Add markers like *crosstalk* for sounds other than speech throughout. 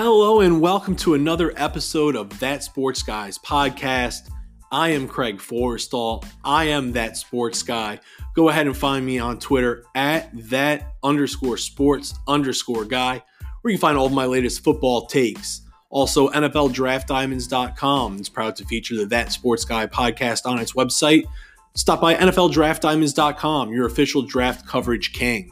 Hello, and welcome to another episode of That Sports Guys podcast. I am Craig Forrestall. I am That Sports Guy. Go ahead and find me on Twitter at that underscore sports underscore guy, where you can find all of my latest football takes. Also, NFLDraftDiamonds.com is proud to feature the That Sports Guy podcast on its website. Stop by NFLDraftDiamonds.com, your official draft coverage king.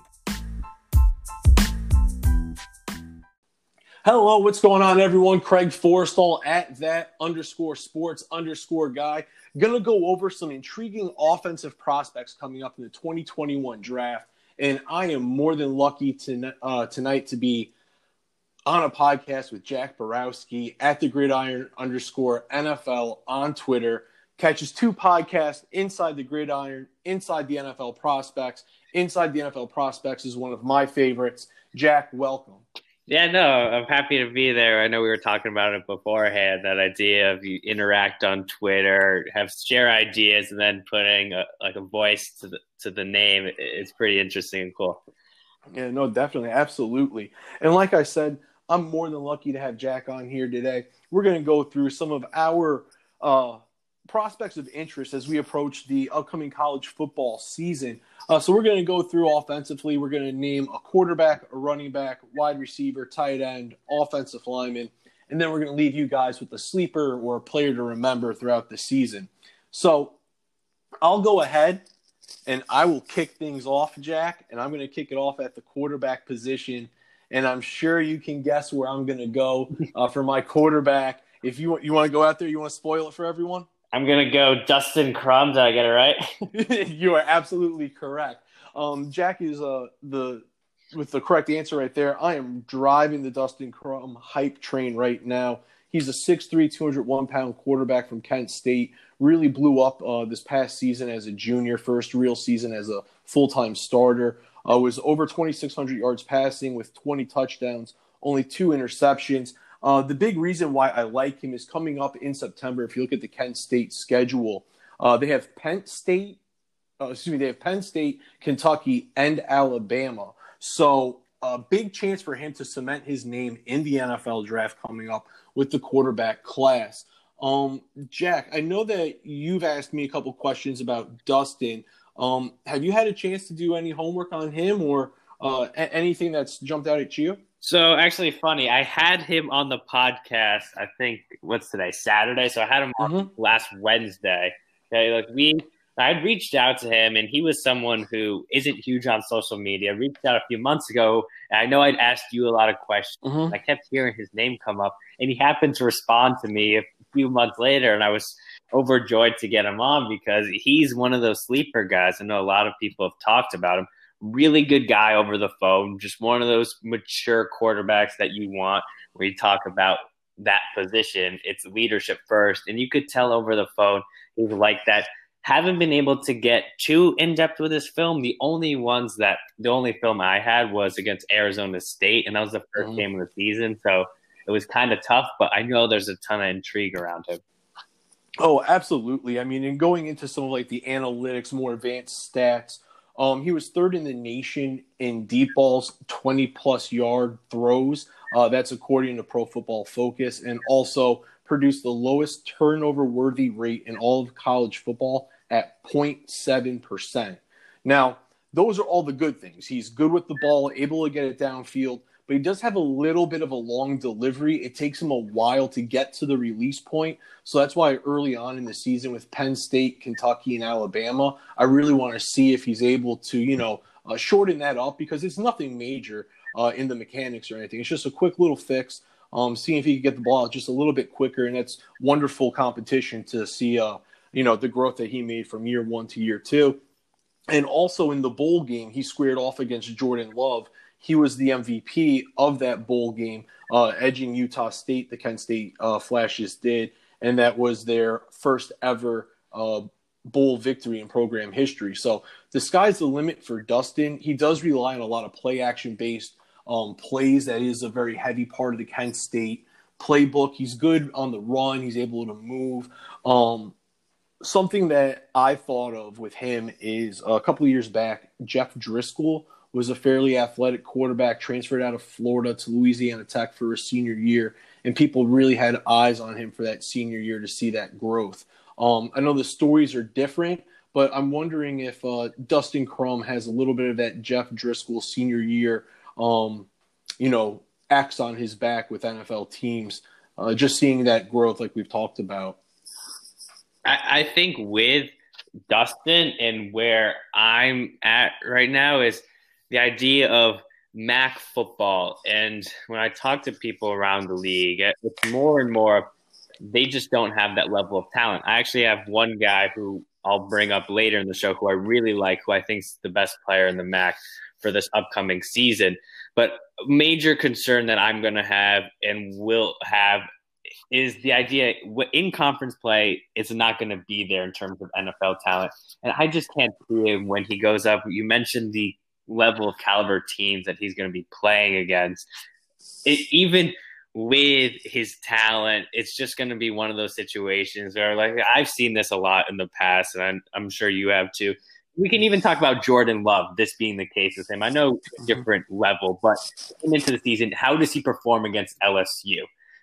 Hello, what's going on, everyone? Craig Forrestall at that underscore sports underscore guy. Gonna go over some intriguing offensive prospects coming up in the 2021 draft, and I am more than lucky to, uh, tonight to be on a podcast with Jack Borowski at the Gridiron underscore NFL on Twitter. Catches two podcasts inside the Gridiron, inside the NFL prospects. Inside the NFL prospects is one of my favorites. Jack, welcome. Yeah, no, I'm happy to be there. I know we were talking about it beforehand. That idea of you interact on Twitter, have share ideas, and then putting a, like a voice to the to the name. It's pretty interesting and cool. Yeah, no, definitely, absolutely. And like I said, I'm more than lucky to have Jack on here today. We're going to go through some of our uh, prospects of interest as we approach the upcoming college football season. Uh, so we're going to go through offensively. We're going to name a quarterback, a running back, wide receiver, tight end, offensive lineman, and then we're going to leave you guys with a sleeper or a player to remember throughout the season. So I'll go ahead and I will kick things off, Jack, and I'm going to kick it off at the quarterback position. And I'm sure you can guess where I'm going to go uh, for my quarterback. If you you want to go out there, you want to spoil it for everyone. I'm gonna go Dustin Crum. Did I get it right? *laughs* you are absolutely correct. Um, Jack is uh, the with the correct answer right there. I am driving the Dustin Crum hype train right now. He's a 6'3", 201 pound quarterback from Kent State. Really blew up uh, this past season as a junior, first real season as a full time starter. Uh, was over 2,600 yards passing with 20 touchdowns, only two interceptions. Uh, the big reason why I like him is coming up in September. If you look at the Kent State schedule, uh, they have Penn State, uh, excuse me, they have Penn State, Kentucky, and Alabama. So a big chance for him to cement his name in the NFL draft coming up with the quarterback class. Um, Jack, I know that you've asked me a couple questions about Dustin. Um, have you had a chance to do any homework on him or uh, anything that's jumped out at you? So actually, funny. I had him on the podcast. I think what's today, Saturday. So I had him on mm-hmm. last Wednesday. Okay, like we, I had reached out to him, and he was someone who isn't huge on social media. I Reached out a few months ago, and I know I'd asked you a lot of questions. Mm-hmm. I kept hearing his name come up, and he happened to respond to me a few months later, and I was overjoyed to get him on because he's one of those sleeper guys. I know a lot of people have talked about him really good guy over the phone, just one of those mature quarterbacks that you want where you talk about that position. It's leadership first. And you could tell over the phone he's like that. Haven't been able to get too in depth with this film. The only ones that the only film I had was against Arizona State, and that was the 1st mm-hmm. game of the season. So it was kind of tough, but I know there's a ton of intrigue around him. Oh, absolutely. I mean, and going into some of like the analytics, more advanced stats, um, he was third in the nation in deep balls, 20 plus yard throws. Uh, that's according to Pro Football Focus, and also produced the lowest turnover worthy rate in all of college football at 0.7%. Now, those are all the good things. He's good with the ball, able to get it downfield but he does have a little bit of a long delivery. It takes him a while to get to the release point. So that's why early on in the season with Penn State, Kentucky, and Alabama, I really want to see if he's able to, you know, uh, shorten that up because it's nothing major uh, in the mechanics or anything. It's just a quick little fix. Um, seeing if he can get the ball just a little bit quicker, and that's wonderful competition to see. Uh, you know the growth that he made from year one to year two, and also in the bowl game, he squared off against Jordan Love he was the MVP of that bowl game, uh, edging Utah State. The Kent State uh, Flashes did, and that was their first ever uh, bowl victory in program history. So the sky's the limit for Dustin. He does rely on a lot of play action based um, plays. That is a very heavy part of the Kent State playbook. He's good on the run. He's able to move. Um, something that I thought of with him is a couple years back, Jeff Driskel was a fairly athletic quarterback, transferred out of Florida to Louisiana Tech for his senior year, and people really had eyes on him for that senior year to see that growth. Um, I know the stories are different, but I'm wondering if uh, Dustin Crum has a little bit of that Jeff Driskel senior year, um, you know, axe on his back with NFL teams. Uh, just seeing that growth, like we've talked about. I, I think with Dustin and where I'm at right now is the idea of MAC football. And when I talk to people around the league, it's more and more they just don't have that level of talent. I actually have one guy who I'll bring up later in the show who I really like, who I think is the best player in the MAC for this upcoming season. But major concern that I'm going to have and will have is the idea in conference play it's not going to be there in terms of NFL talent, and I just can't see him when he goes up. You mentioned the level of caliber teams that he's going to be playing against. It, even with his talent, it's just going to be one of those situations where, like, I've seen this a lot in the past, and I'm, I'm sure you have too. We can even talk about Jordan Love, this being the case with him. I know mm-hmm. different level, but into the season, how does he perform against LSU?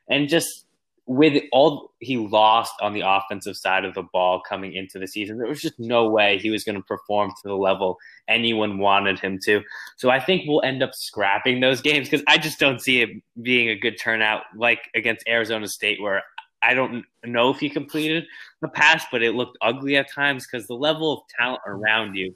And just with all he lost on the offensive side of the ball coming into the season, there was just no way he was going to perform to the level anyone wanted him to. So I think we'll end up scrapping those games because I just don't see it being a good turnout like against Arizona State, where I don't know if he completed the pass, but it looked ugly at times because the level of talent around you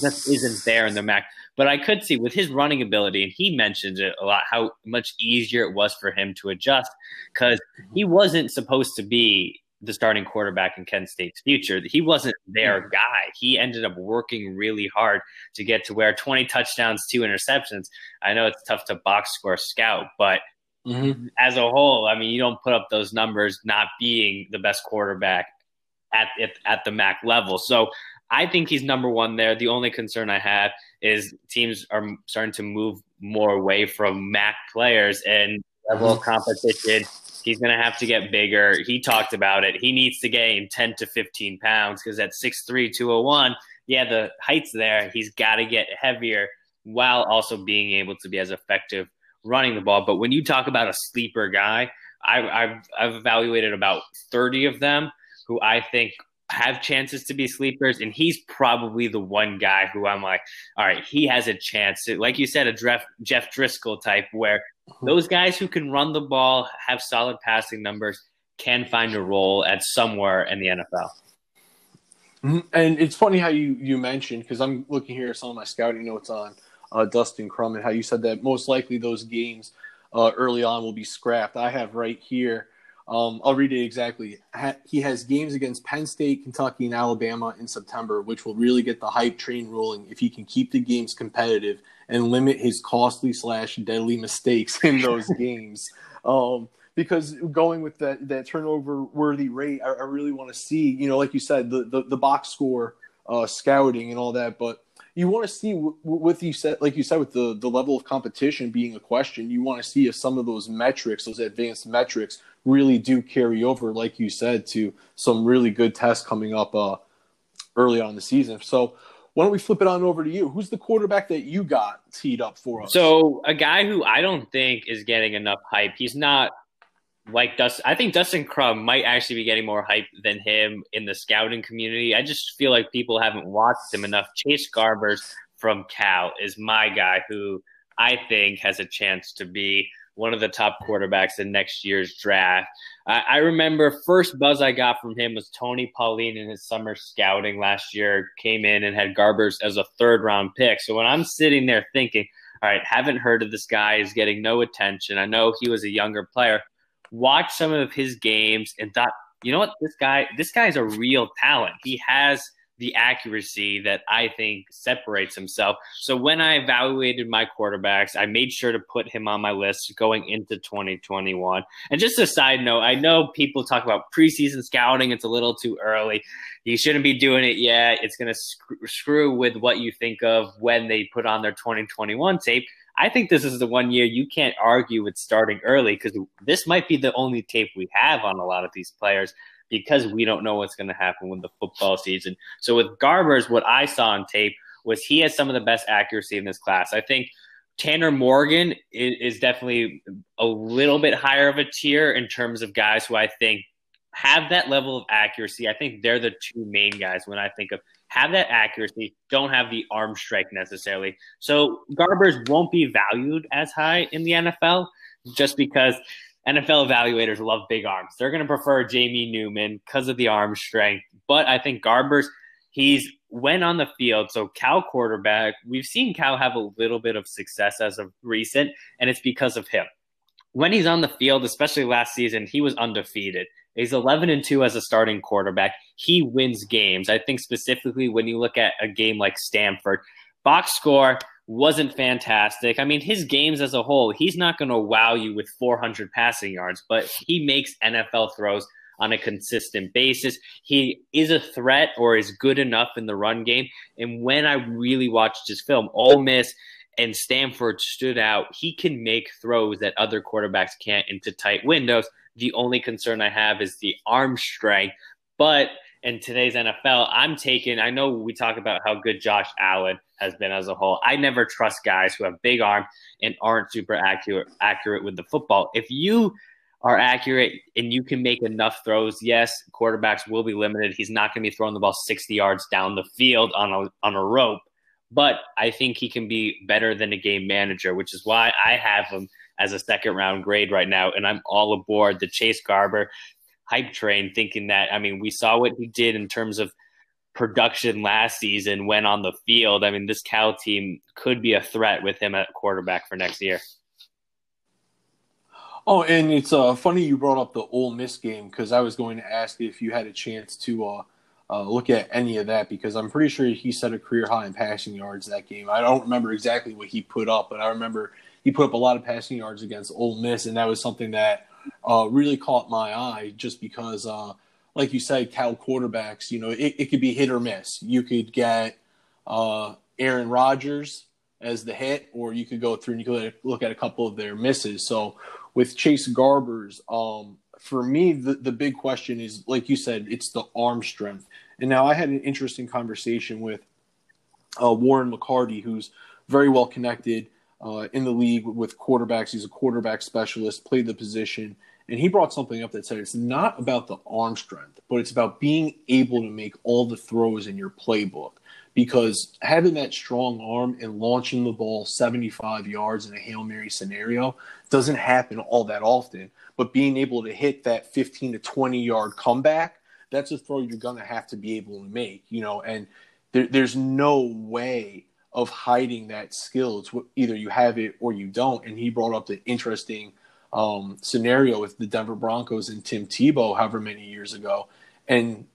just isn't there in the MAC. But I could see with his running ability, and he mentioned it a lot, how much easier it was for him to adjust because he wasn't supposed to be the starting quarterback in Kent State's future. He wasn't their guy. He ended up working really hard to get to where 20 touchdowns, two interceptions. I know it's tough to box score scout, but mm-hmm. as a whole, I mean, you don't put up those numbers not being the best quarterback at at, at the MAC level. So I think he's number one there. The only concern I have is teams are starting to move more away from MAC players and level of competition. He's going to have to get bigger. He talked about it. He needs to gain 10 to 15 pounds because at 6'3, 201, yeah, the height's there. He's got to get heavier while also being able to be as effective running the ball. But when you talk about a sleeper guy, I, I've, I've evaluated about 30 of them who I think have chances to be sleepers, and he's probably the one guy who I'm like, all right, he has a chance. To, Like you said, a Jeff, Jeff Driskel type, where mm-hmm. those guys who can run the ball, have solid passing numbers, can find a role at somewhere in the NFL. Mm-hmm. And it's funny how you you mentioned because I'm looking here at some of my scouting notes on uh, Dustin Crum and how you said that most likely those games uh, early on will be scrapped. I have right here um, I'll read it exactly. He has games against Penn State, Kentucky, and Alabama in September, which will really get the hype train rolling if he can keep the games competitive and limit his costly slash deadly mistakes in those *laughs* games. Um, because going with that that turnover worthy rate, I, I really want to see, you know, like you said, the the, the box score uh, scouting and all that, but you want to see with you said like you said with the the level of competition being a question you want to see if some of those metrics those advanced metrics really do carry over like you said to some really good tests coming up uh, early on the season. So why don't we flip it on over to you? Who's the quarterback that you got teed up for us? So a guy who i don't think is getting enough hype he's not like Dustin, I think Dustin Crum might actually be getting more hype than him in the scouting community. I just feel like people haven't watched him enough. Chase Garbers from Cal is my guy who I think has a chance to be one of the top quarterbacks in next year's draft. I, I remember first buzz I got from him was Tony Pauline in his summer scouting last year came in and had Garbers as a third round pick. So when I'm sitting there thinking, all right, haven't heard of this guy, is getting no attention. I know he was a younger player watched some of his games and thought, you know what, this guy, this guy's a real talent. He has the accuracy that I think separates himself. So when I evaluated my quarterbacks, I made sure to put him on my list going into 2021. And just a side note, I know people talk about preseason scouting, it's a little too early. You shouldn't be doing it yet. It's going to sc- screw with what you think of when they put on their 2021 tape. I think this is the one year you can't argue with starting early because this might be the only tape we have on a lot of these players because we don't know what's going to happen with the football season. So with Garbers, what I saw on tape was he has some of the best accuracy in this class. I think Tanner Morgan is, is definitely a little bit higher of a tier in terms of guys who I think have that level of accuracy. I think they're the two main guys when I think of have that accuracy, don't have the arm strength necessarily. So Garbers won't be valued as high in the NFL just because NFL evaluators love big arms. They're going to prefer Jamie Newman because of the arm strength. But I think Garbers, he's when on the field. So Cal quarterback, we've seen Cal have a little bit of success as of recent, and it's because of him. When he's on the field, especially last season, he was undefeated. He's 11 and 2 as a starting quarterback. He wins games. I think specifically when you look at a game like Stanford, box score wasn't fantastic. I mean, his games as a whole, he's not going to wow you with 400 passing yards, but he makes NFL throws on a consistent basis. He is a threat or is good enough in the run game. And when I really watched his film, Ole Miss and Stanford stood out. He can make throws that other quarterbacks can't into tight windows. The only concern I have is the arm strength. But in today's NFL, I'm taking, I know we talk about how good Josh Allen has been as a whole. I never trust guys who have big arms and aren't super accurate accurate with the football. If you are accurate and you can make enough throws, yes, quarterbacks will be limited. He's not going to be throwing the ball 60 yards down the field on a on a rope, but I think he can be better than a game manager, which is why I have him as a second round grade right now, and I'm all aboard the Chase Garber hype train, thinking that I mean we saw what he did in terms of production last season when on the field. I mean this Cal team could be a threat with him at quarterback for next year. Oh, and it's uh, funny you brought up the Ole Miss game because I was going to ask if you had a chance to uh, uh, look at any of that because I'm pretty sure he set a career high in passing yards that game. I don't remember exactly what he put up, but I remember he put up a lot of passing yards against Ole Miss, and that was something that uh, really caught my eye just because, uh, like you said, Cal quarterbacks, you know, it, it, could be hit or miss. You could get uh, Aaron Rodgers as the hit, or you could go through and you could look at a couple of their misses. So with Chase Garbers, um, for me, the, the big question is, like you said, it's the arm strength. And now I had an interesting conversation with uh, Warren McCarty, who's very well connected uh, in the league with quarterbacks. He's a quarterback specialist, played the position, and he brought something up that said it's not about the arm strength, but it's about being able to make all the throws in your playbook. Because having that strong arm and launching the ball 75 yards in a Hail Mary scenario doesn't happen all that often. But being able to hit that 15 to 20 yard comeback, that's a throw you're going to have to be able to make, you know, and there, there's no way of hiding that skill. It's either you have it or you don't. And he brought up the interesting um, scenario with the Denver Broncos and Tim Tebow, however many years ago, and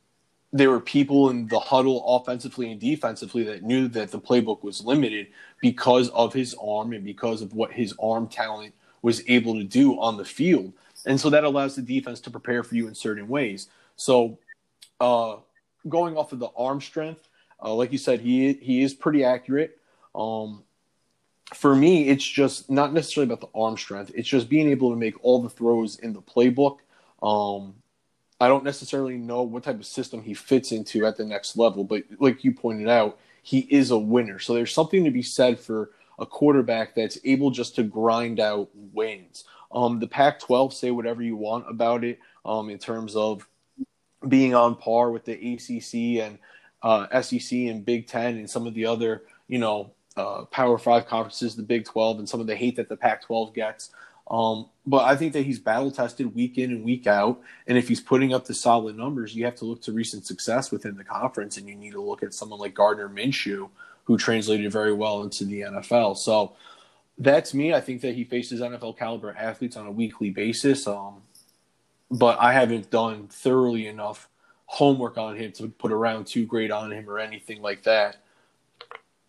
there were people in the huddle offensively and defensively that knew that the playbook was limited because of his arm and because of what his arm talent was able to do on the field. And so that allows the defense to prepare for you in certain ways. So, uh, going off of the arm strength, uh, like you said, he he is pretty accurate. Um, for me, it's just not necessarily about the arm strength. It's just being able to make all the throws in the playbook. Um, I don't necessarily know what type of system he fits into at the next level, but like you pointed out, he is a winner. So there's something to be said for a quarterback that's able just to grind out wins. Um, the Pac-12, say whatever you want about it um, in terms of being on par with the ACC and uh, SEC and Big Ten and some of the other, you know, uh, Power Five conferences, the Big Twelve, and some of the hate that the Pac-12 gets. Um, but I think that he's battle tested week in and week out, and if he's putting up the solid numbers, you have to look to recent success within the conference, and you need to look at someone like Gardner Minshew, who translated very well into the NFL. So that's me. I think that he faces NFL caliber athletes on a weekly basis. Um, but I haven't done thoroughly enough homework on him to put a round two grade on him or anything like that.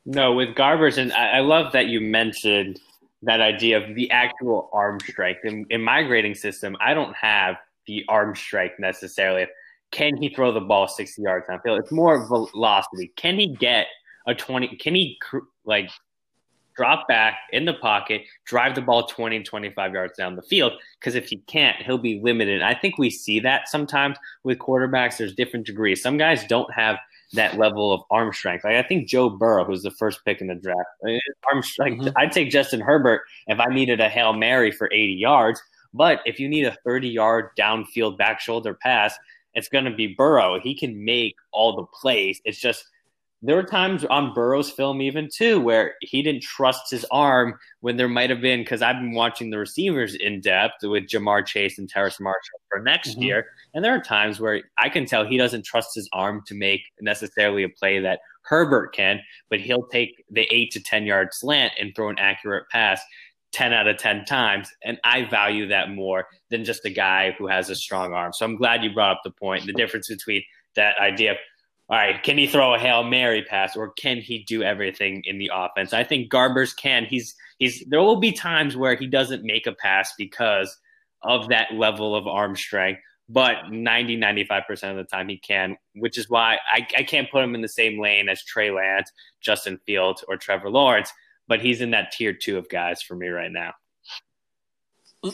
No, with Garbers, and I, I love that you mentioned that idea of the actual arm strength. In, in my grading system, I don't have the arm strength necessarily. Can he throw the ball 60 yards downfield? It's more velocity. Can he get a 20? Can he like drop back in the pocket, drive the ball 20, 25 yards down the field. Because if he can't, he'll be limited. I think we see that sometimes with quarterbacks. There's different degrees. Some guys don't have that level of arm strength. Like I think Joe Burrow, who's the first pick in the draft, arm strength. Mm-hmm. I'd take Justin Herbert if I needed a hail mary for 80 yards. But if you need a 30 yard downfield back shoulder pass, it's going to be Burrow. He can make all the plays. It's just there were times on Burrow's film even too where he didn't trust his arm when there might have been because I've been watching the receivers in depth with Ja'Marr Chase and Terrace Marshall for next mm-hmm. year, and there are times where I can tell he doesn't trust his arm to make necessarily a play that Herbert can, but he'll take the eight to ten yard slant and throw an accurate pass. 10 out of 10 times. And I value that more than just a guy who has a strong arm. So I'm glad you brought up the point, the difference between that idea of all right, can he throw a Hail Mary pass or can he do everything in the offense? I think Garbers can. He's he's there will be times where he doesn't make a pass because of that level of arm strength, but 90 95% of the time he can, which is why I, I can't put him in the same lane as Trey Lance, Justin Fields, or Trevor Lawrence, but he's in that tier two of guys for me right now. *clears throat*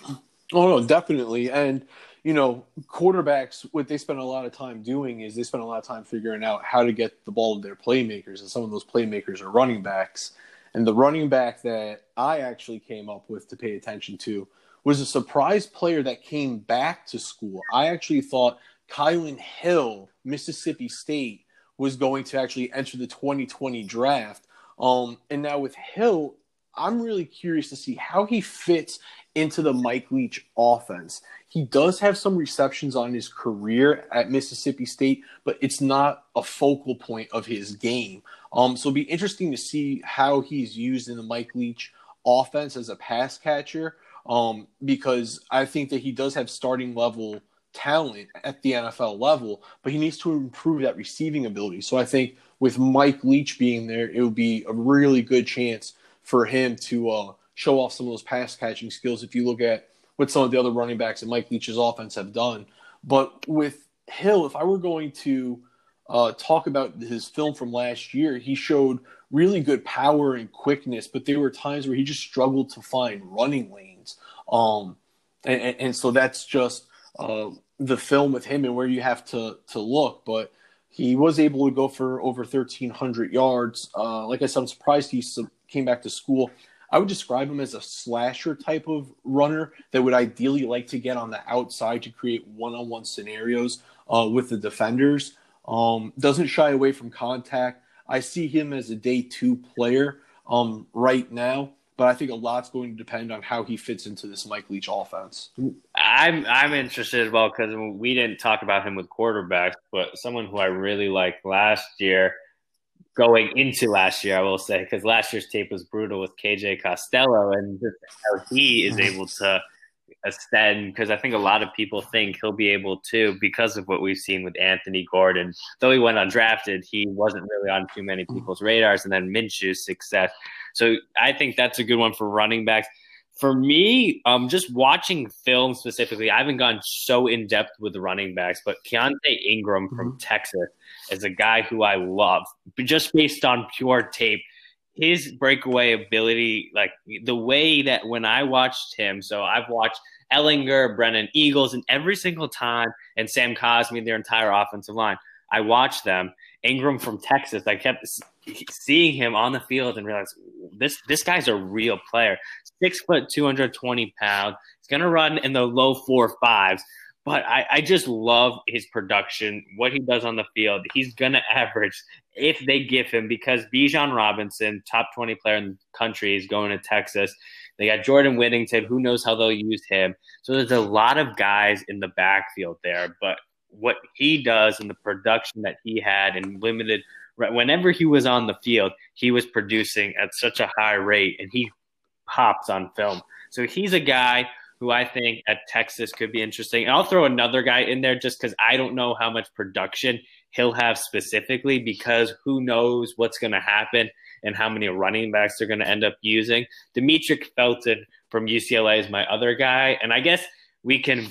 Oh no, definitely. And you know, quarterbacks, what they spend a lot of time doing is they spend a lot of time figuring out how to get the ball to their playmakers. And some of those playmakers are running backs. And the running back that I actually came up with to pay attention to was a surprise player that came back to school. I actually thought Kylin Hill, Mississippi State, was going to actually enter the 2020 draft. Um, and now with Hill, I'm really curious to see how he fits into the Mike Leach offense. He does have some receptions on his career at Mississippi State, but it's not a focal point of his game. Um, so it'll be interesting to see how he's used in the Mike Leach offense as a pass catcher, um, because I think that he does have starting level talent at the NFL level, but he needs to improve that receiving ability. So I think with Mike Leach being there, it would be a really good chance for him to uh, show off some of those pass catching skills if you look at what some of the other running backs in Mike Leach's offense have done. But with Hill, if I were going to uh, talk about his film from last year, he showed really good power and quickness, but there were times where he just struggled to find running lanes. Um, and, and, so that's just uh, the film with him and where you have to to look. But he was able to go for over 1,300 yards. Uh, like I said, I'm surprised he came back to school. I would describe him as a slasher type of runner that would ideally like to get on the outside to create one-on-one scenarios uh, with the defenders. Um, doesn't shy away from contact. I see him as a day two player um, right now, but I think a lot's going to depend on how he fits into this Mike Leach offense. I'm I'm interested as well because we didn't talk about him with quarterbacks, but someone who I really liked last year going into last year, I will say, because last year's tape was brutal with KJ Costello and how he is mm-hmm. able to ascend. Because I think a lot of people think he'll be able to because of what we've seen with Anthony Gordon. Though he went undrafted, he wasn't really on too many mm-hmm. people's radars. And then Minshew's success. So I think that's a good one for running backs. For me, um, just watching film specifically, I haven't gone so in depth with running backs, but Keaontay Ingram from mm-hmm. Texas is a guy who I love, but just based on pure tape. His breakaway ability, like the way that when I watched him, so I've watched Ehlinger, Brennan Eagles, and every single time, and Sam Cosmi, their entire offensive line. I watched them. Ingram from Texas, I kept seeing him on the field and realize this this guy's a real player. Six foot, two hundred twenty pounds. He's gonna run in the low four fives. But I, I just love his production, what he does on the field. He's gonna *laughs* average if they give him because Bijan Robinson, top twenty player in the country, is going to Texas. They got Jordan Whittington. Who knows how they'll use him? So there's a lot of guys in the backfield there. But what he does and the production that he had in limited whenever he was on the field, he was producing at such a high rate and he pops on film. So he's a guy who I think at Texas could be interesting. And I'll throw another guy in there just because I don't know how much production he'll have specifically because who knows what's going to happen and how many running backs they're going to end up using. Demetric Felton from UCLA is my other guy. And I guess we can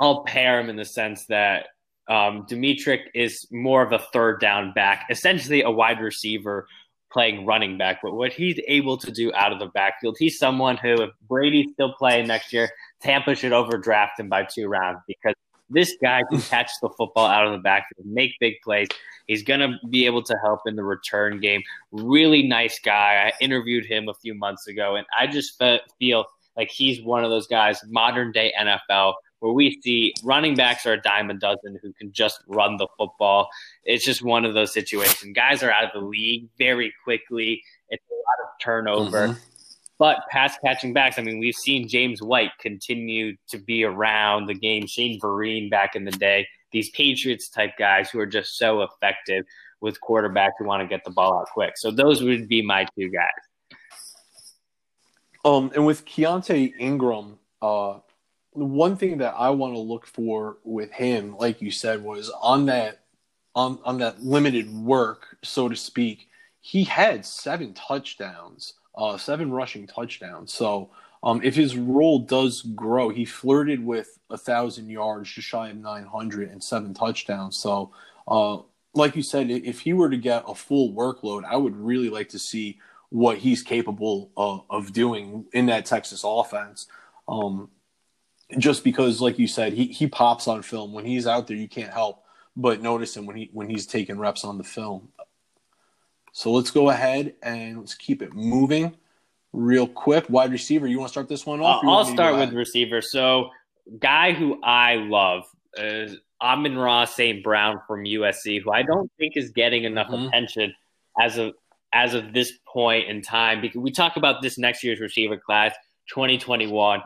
all pair him in the sense that um, Demetric is more of a third down back, essentially a wide receiver playing running back. But what he's able to do out of the backfield, he's someone who, if Brady's still playing next year, Tampa should overdraft him by two rounds because This guy can *laughs* catch the football out of the backfield, make big plays. He's going to be able to help in the return game. Really nice guy. I interviewed him a few months ago, and I just feel like he's one of those guys, modern day NFL, where we see running backs are a dime a dozen who can just run the football. It's just one of those situations. Guys are out of the league very quickly. It's a lot of turnover. Mm-hmm. But pass catching backs, I mean, we've seen James White continue to be around the game. Shane Vereen back in the day. These Patriots type guys who are just so effective with quarterbacks who want to get the ball out quick. So those would be my two guys. Um, and with Keaontay Ingram, uh, one thing that I want to look for with him, like you said, was on that on on that limited work, so to speak. He had seven touchdowns, uh, seven rushing touchdowns. So um, if his role does grow, he flirted with a thousand yards, just shy of nine hundred and seven touchdowns. So, uh, like you said, if he were to get a full workload, I would really like to see what he's capable of, of doing in that Texas offense. Um, just because, like you said, he, he pops on film. When he's out there, you can't help but notice him when he when he's taking reps on the film. So let's go ahead and let's keep it moving real quick. Wide receiver, you want to start this one off? Uh, I'll start with receiver. So, guy who I love is Amon-Ra St. Brown from USC, who I don't think is getting enough mm-hmm. attention as of as of this point in time. Because we talk about this next year's receiver class, 2021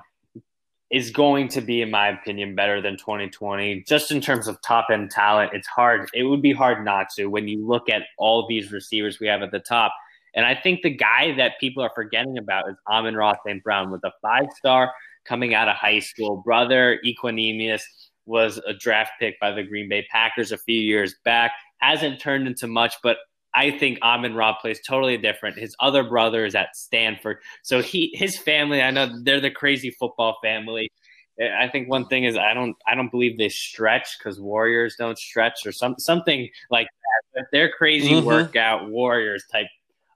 is going to be, in my opinion, better than 2020. Just in terms of top end talent, it's hard. It would be hard not to when you look at all these receivers we have at the top. And I think the guy that people are forgetting about is Amon-Ra St. Brown with a five star coming out of high school. Brother Equanimeous was a draft pick by the Green Bay Packers a few years back. Hasn't turned into much, but I think Amon Ra plays totally different. His other brother is at Stanford, so he his family. I know they're the crazy football family. I think one thing is I don't I don't believe they stretch because Warriors don't stretch or some something like that. But they're crazy mm-hmm. workout Warriors type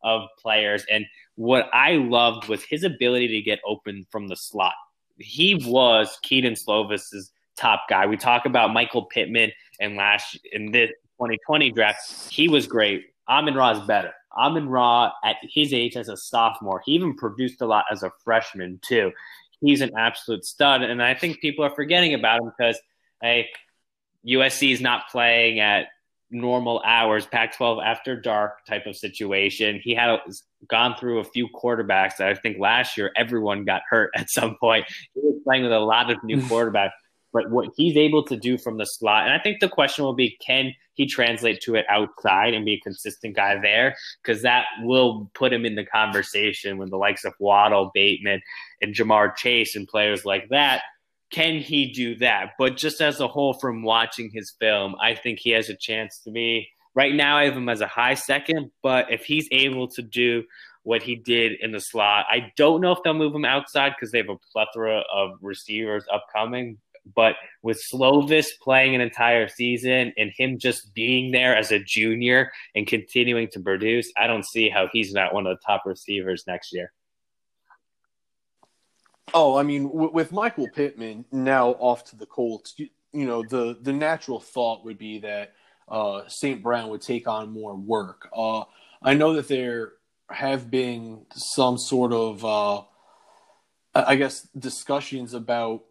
of players. And what I loved was his ability to get open from the slot. He was Kedon Slovis's top guy. We talk about Michael Pittman and last in this 2020 draft, he was great. Amon Ra is better. Amon Ra, at his age as a sophomore, he even produced a lot as a freshman, too. He's an absolute stud. And I think people are forgetting about him because, hey, USC is not playing at normal hours, Pac 12 after dark type of situation. He had gone through a few quarterbacks that I think last year everyone got hurt *laughs* at some point. He was playing with a lot of new *laughs* quarterbacks but what he's able to do from the slot. And I think the question will be can he translate to it outside and be a consistent guy there? Because that will put him in the conversation with the likes of Waddle, Bateman, and Ja'Marr Chase and players like that. Can he do that? But just as a whole, from watching his film, I think he has a chance to be. Right now, I have him as a high second, but if he's able to do what he did in the slot. I don't know if they'll move him outside because they have a plethora of receivers upcoming, but with Slovis playing an entire season and him just being there as a junior and continuing to produce, I don't see how he's not one of the top receivers next year. Oh, I mean, w- with Michael Pittman now off to the Colts, you, you know, the the natural thought would be that uh, St. Brown would take on more work. Uh, I know that there have been some sort of, uh, I guess, discussions about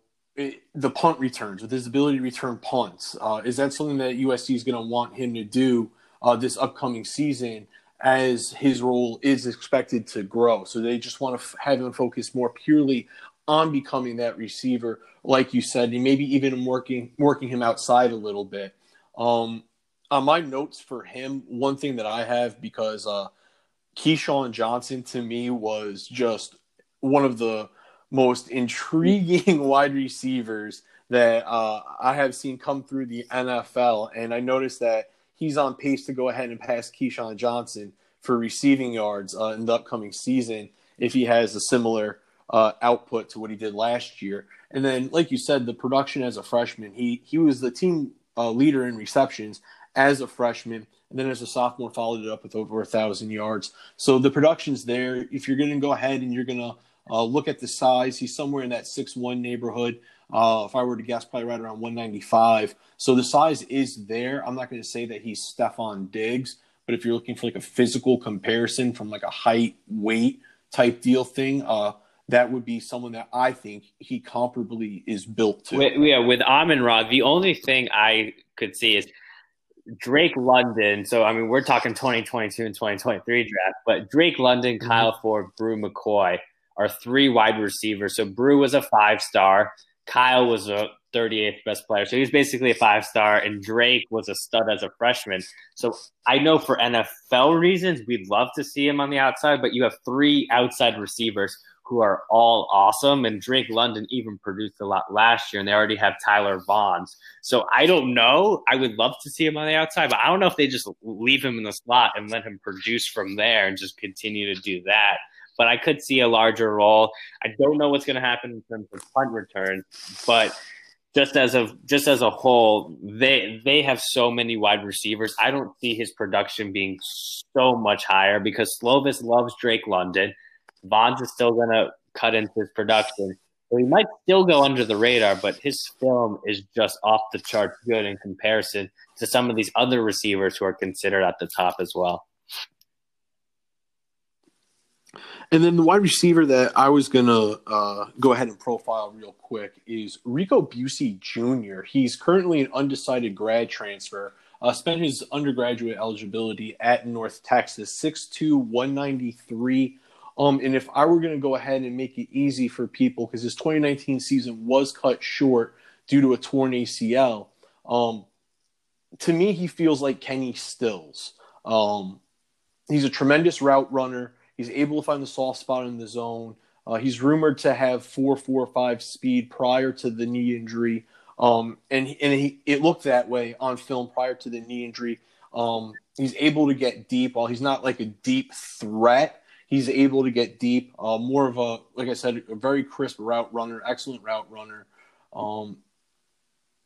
the punt returns with his ability to return punts. Uh, is that something that USC is going to want him to do uh, this upcoming season as his role is expected to grow? So they just want to f- have him focus more purely on becoming that receiver, like you said, and maybe even working working him outside a little bit. Um, on my notes for him, one thing that I have because uh, Keyshawn Johnson to me was just one of the most intriguing *laughs* wide receivers that uh, I have seen come through the NFL. And I noticed that he's on pace to go ahead and pass Keyshawn Johnson for receiving yards uh, in the upcoming season if he has a similar uh, output to what he did last year. And then, like you said, the production as a freshman, he he was the team uh, leader in receptions as a freshman, and then as a sophomore, followed it up with over a thousand yards. So the production's there. If you're going to go ahead and you're going to uh, look at the size. He's somewhere in that six one neighborhood. Uh, if I were to guess, probably right around 195. So the size is there. I'm not going to say that he's Stefon Diggs, but if you're looking for like a physical comparison from like a height, weight type deal thing, uh, that would be someone that I think he comparably is built to. With, yeah, with Amon Ra, the only thing I could see is Drake London. So I mean, we're talking 2022 and 2023 draft, but Drake London, mm-hmm. Kyle Ford, Bru McCoy are three wide receivers. So Bru was a five star. Kyle was a 38th best player. So he was basically a five star, and Drake was a stud as a freshman. So I know for NFL reasons, we'd love to see him on the outside, but you have three outside receivers who are all awesome. And Drake London even produced a lot last year, and they already have Tyler Vaughns. So I don't know. I would love to see him on the outside, but I don't know if they just leave him in the slot and let him produce from there and just continue to do that but I could see a larger role. I don't know what's going to happen in terms of punt return, but just as a just as a whole, they they have so many wide receivers. I don't see his production being so much higher because Slovis loves Drake London. Vaughns is still going to cut into his production. So he might still go under the radar, but his film is just off the charts good in comparison to some of these other receivers who are considered at the top as well. And then the wide receiver that I was gonna uh, go ahead and profile real quick is Rico Bussey Jr. He's currently an undecided grad transfer. Uh, spent his undergraduate eligibility at North Texas, 6'2", 193. Um, and if I were going to go ahead and make it easy for people, because his 2019 season was cut short due to a torn ACL, um, to me, he feels like Kenny Stills. Um, he's a tremendous route runner. He's able to find the soft spot in the zone. Uh, he's rumored to have four, four, five speed prior to the knee injury, um, and and he, it looked that way on film prior to the knee injury. Um, he's able to get deep. While he's not like a deep threat, he's able to get deep. Uh, more of a, like I said, a very crisp route runner, excellent route runner. Um,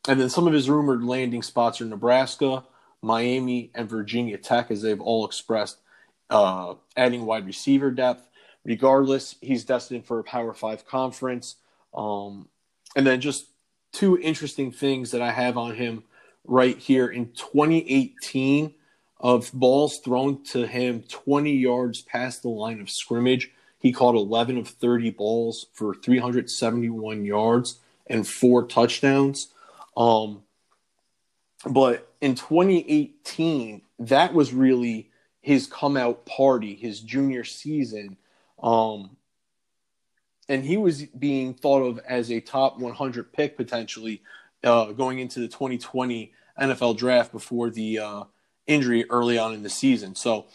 and then some of his rumored landing spots are Nebraska, Miami, and Virginia Tech, as they've all expressed uh, adding wide receiver depth. Regardless, he's destined for a Power Five conference. Um, and then just two interesting things that I have on him right here in 2018 of balls thrown to him 20 yards past the line of scrimmage. He caught 11 of 30 balls for 371 yards and four touchdowns. Um, but in 2018, that was really his come out party, his junior season. Um, and he was being thought of as a top 100 pick potentially uh, going into the 2020 NFL draft before the uh, injury early on in the season. So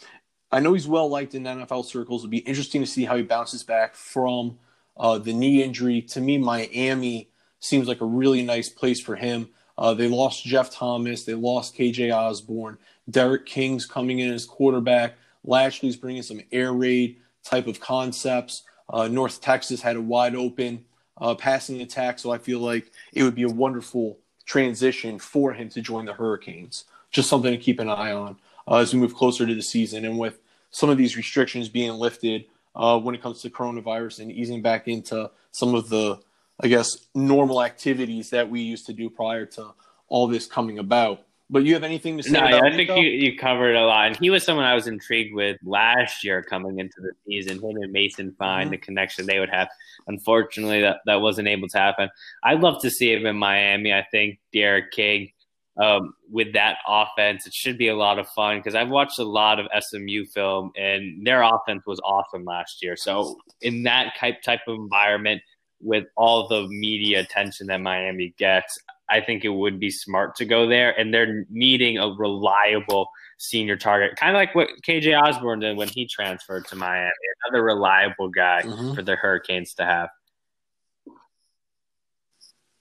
I know he's well liked in NFL circles. It'll be interesting to see how he bounces back from uh, the knee injury. To me, Miami seems like a really nice place for him. Uh, they lost Jeff Thomas. They lost KJ Osborn. D'Eriq King's coming in as quarterback. Lashlee's bringing some air raid type of concepts. Uh, North Texas had a wide open uh, passing attack, so I feel like it would be a wonderful transition for him to join the Hurricanes. Just something to keep an eye on uh, as we move closer to the season. And with some of these restrictions being lifted uh, when it comes to coronavirus and easing back into some of the I guess, normal activities that we used to do prior to all this coming about. But you have anything to say? No, I think you, you covered a lot. And he was someone I was intrigued with last year coming into the season. Him and Mason Fine, mm-hmm. the connection they would have. Unfortunately, that, that wasn't able to happen. I'd love to see him in Miami. I think D'Eriq King, um, with that offense, it should be a lot of fun because I've watched a lot of SMU film and their offense was awesome last year. So in that type type of environment, with all the media attention that Miami gets, I think it would be smart to go there. And they're needing a reliable senior target, kind of like what KJ Osborn did when he transferred to Miami. Another reliable guy mm-hmm. for the Hurricanes to have.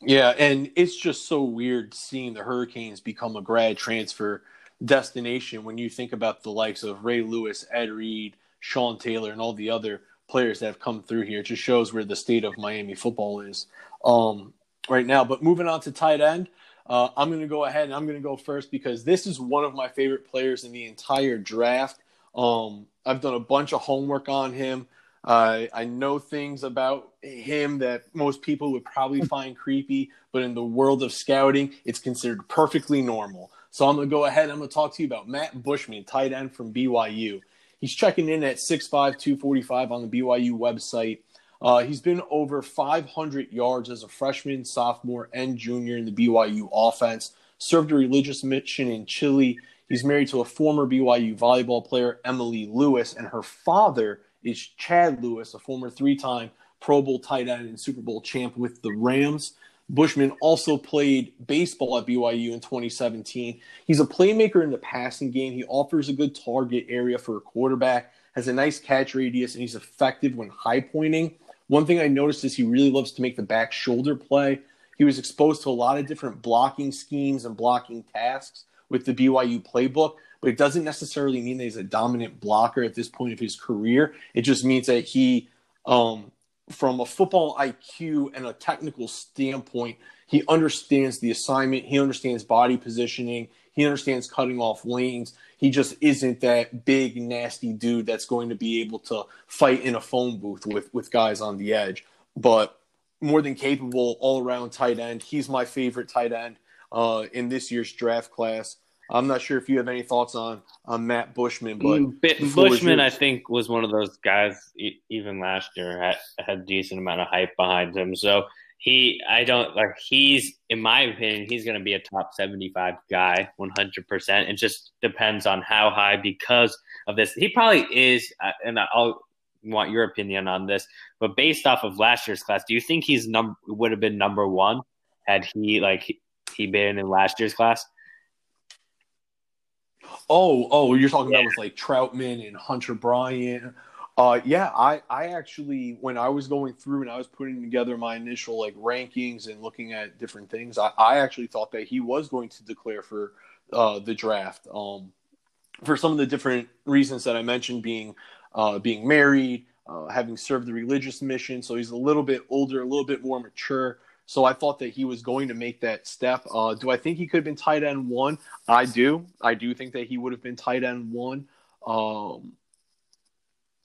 Yeah, and it's just so weird seeing the Hurricanes become a grad transfer destination when you think about the likes of Ray Lewis, Ed Reed, Sean Taylor, and all the other players that have come through here. It just shows where the state of Miami football is um, right now. But moving on to tight end, uh, I'm going to go ahead and I'm going to go first because this is one of my favorite players in the entire draft. Um, I've done a bunch of homework on him. Uh, I know things about him that most people would probably find creepy, but in the world of scouting, it's considered perfectly normal. So I'm going to go ahead. I'm going to talk to you about Matt Bushman, tight end from BYU. He's checking in at 6'5", 245 on the BYU website. Uh, he's been over 500 yards as a freshman, sophomore, and junior in the BYU offense. Served a religious mission in Chile. He's married to a former BYU volleyball player, Emily Lewis, and her father is Chad Lewis, a former three time Pro Bowl tight end and Super Bowl champ with the Rams. Bushman also played baseball at BYU in 2017. He's a playmaker in the passing game. He offers a good target area for a quarterback, has a nice catch radius, and he's effective when high pointing. One thing I noticed is he really loves to make the back shoulder play. He was exposed to a lot of different blocking schemes and blocking tasks with the BYU playbook, but it doesn't necessarily mean that he's a dominant blocker at this point of his career. It just means that he, um, from a football IQ and a technical standpoint, he understands the assignment, he understands body positioning, he understands cutting off lanes. He just isn't that big, nasty dude that's going to be able to fight in a phone booth with, with guys on the edge. But more than capable all around tight end. He's my favorite tight end uh, in this year's draft class. I'm not sure if you have any thoughts on on Matt Bushman, but mm, Bushman, I think, was one of those guys. Even last year, had had a decent amount of hype behind him. So he, I don't like. He's, in my opinion, he's going to be a top 75 guy, 100. percent It just depends on how high because of this. He probably is, uh, and I'll want your opinion on this. But based off of last year's class, do you think he's number would have been number one had he like he been in last year's class? Oh, oh, you're talking yeah. about with like Trautman and Hunter Bryant. Uh, yeah, I, I actually, when I was going through and I was putting together my initial like rankings and looking at different things, I, I actually thought that he was going to declare for uh, the draft. Um, for some of the different reasons that I mentioned, being uh, being married, uh, having served the religious mission, so he's a little bit older, a little bit more mature. So I thought that he was going to make that step. Uh, do I think he could have been tight end one? I do. I do think that he would have been tight end one. Um,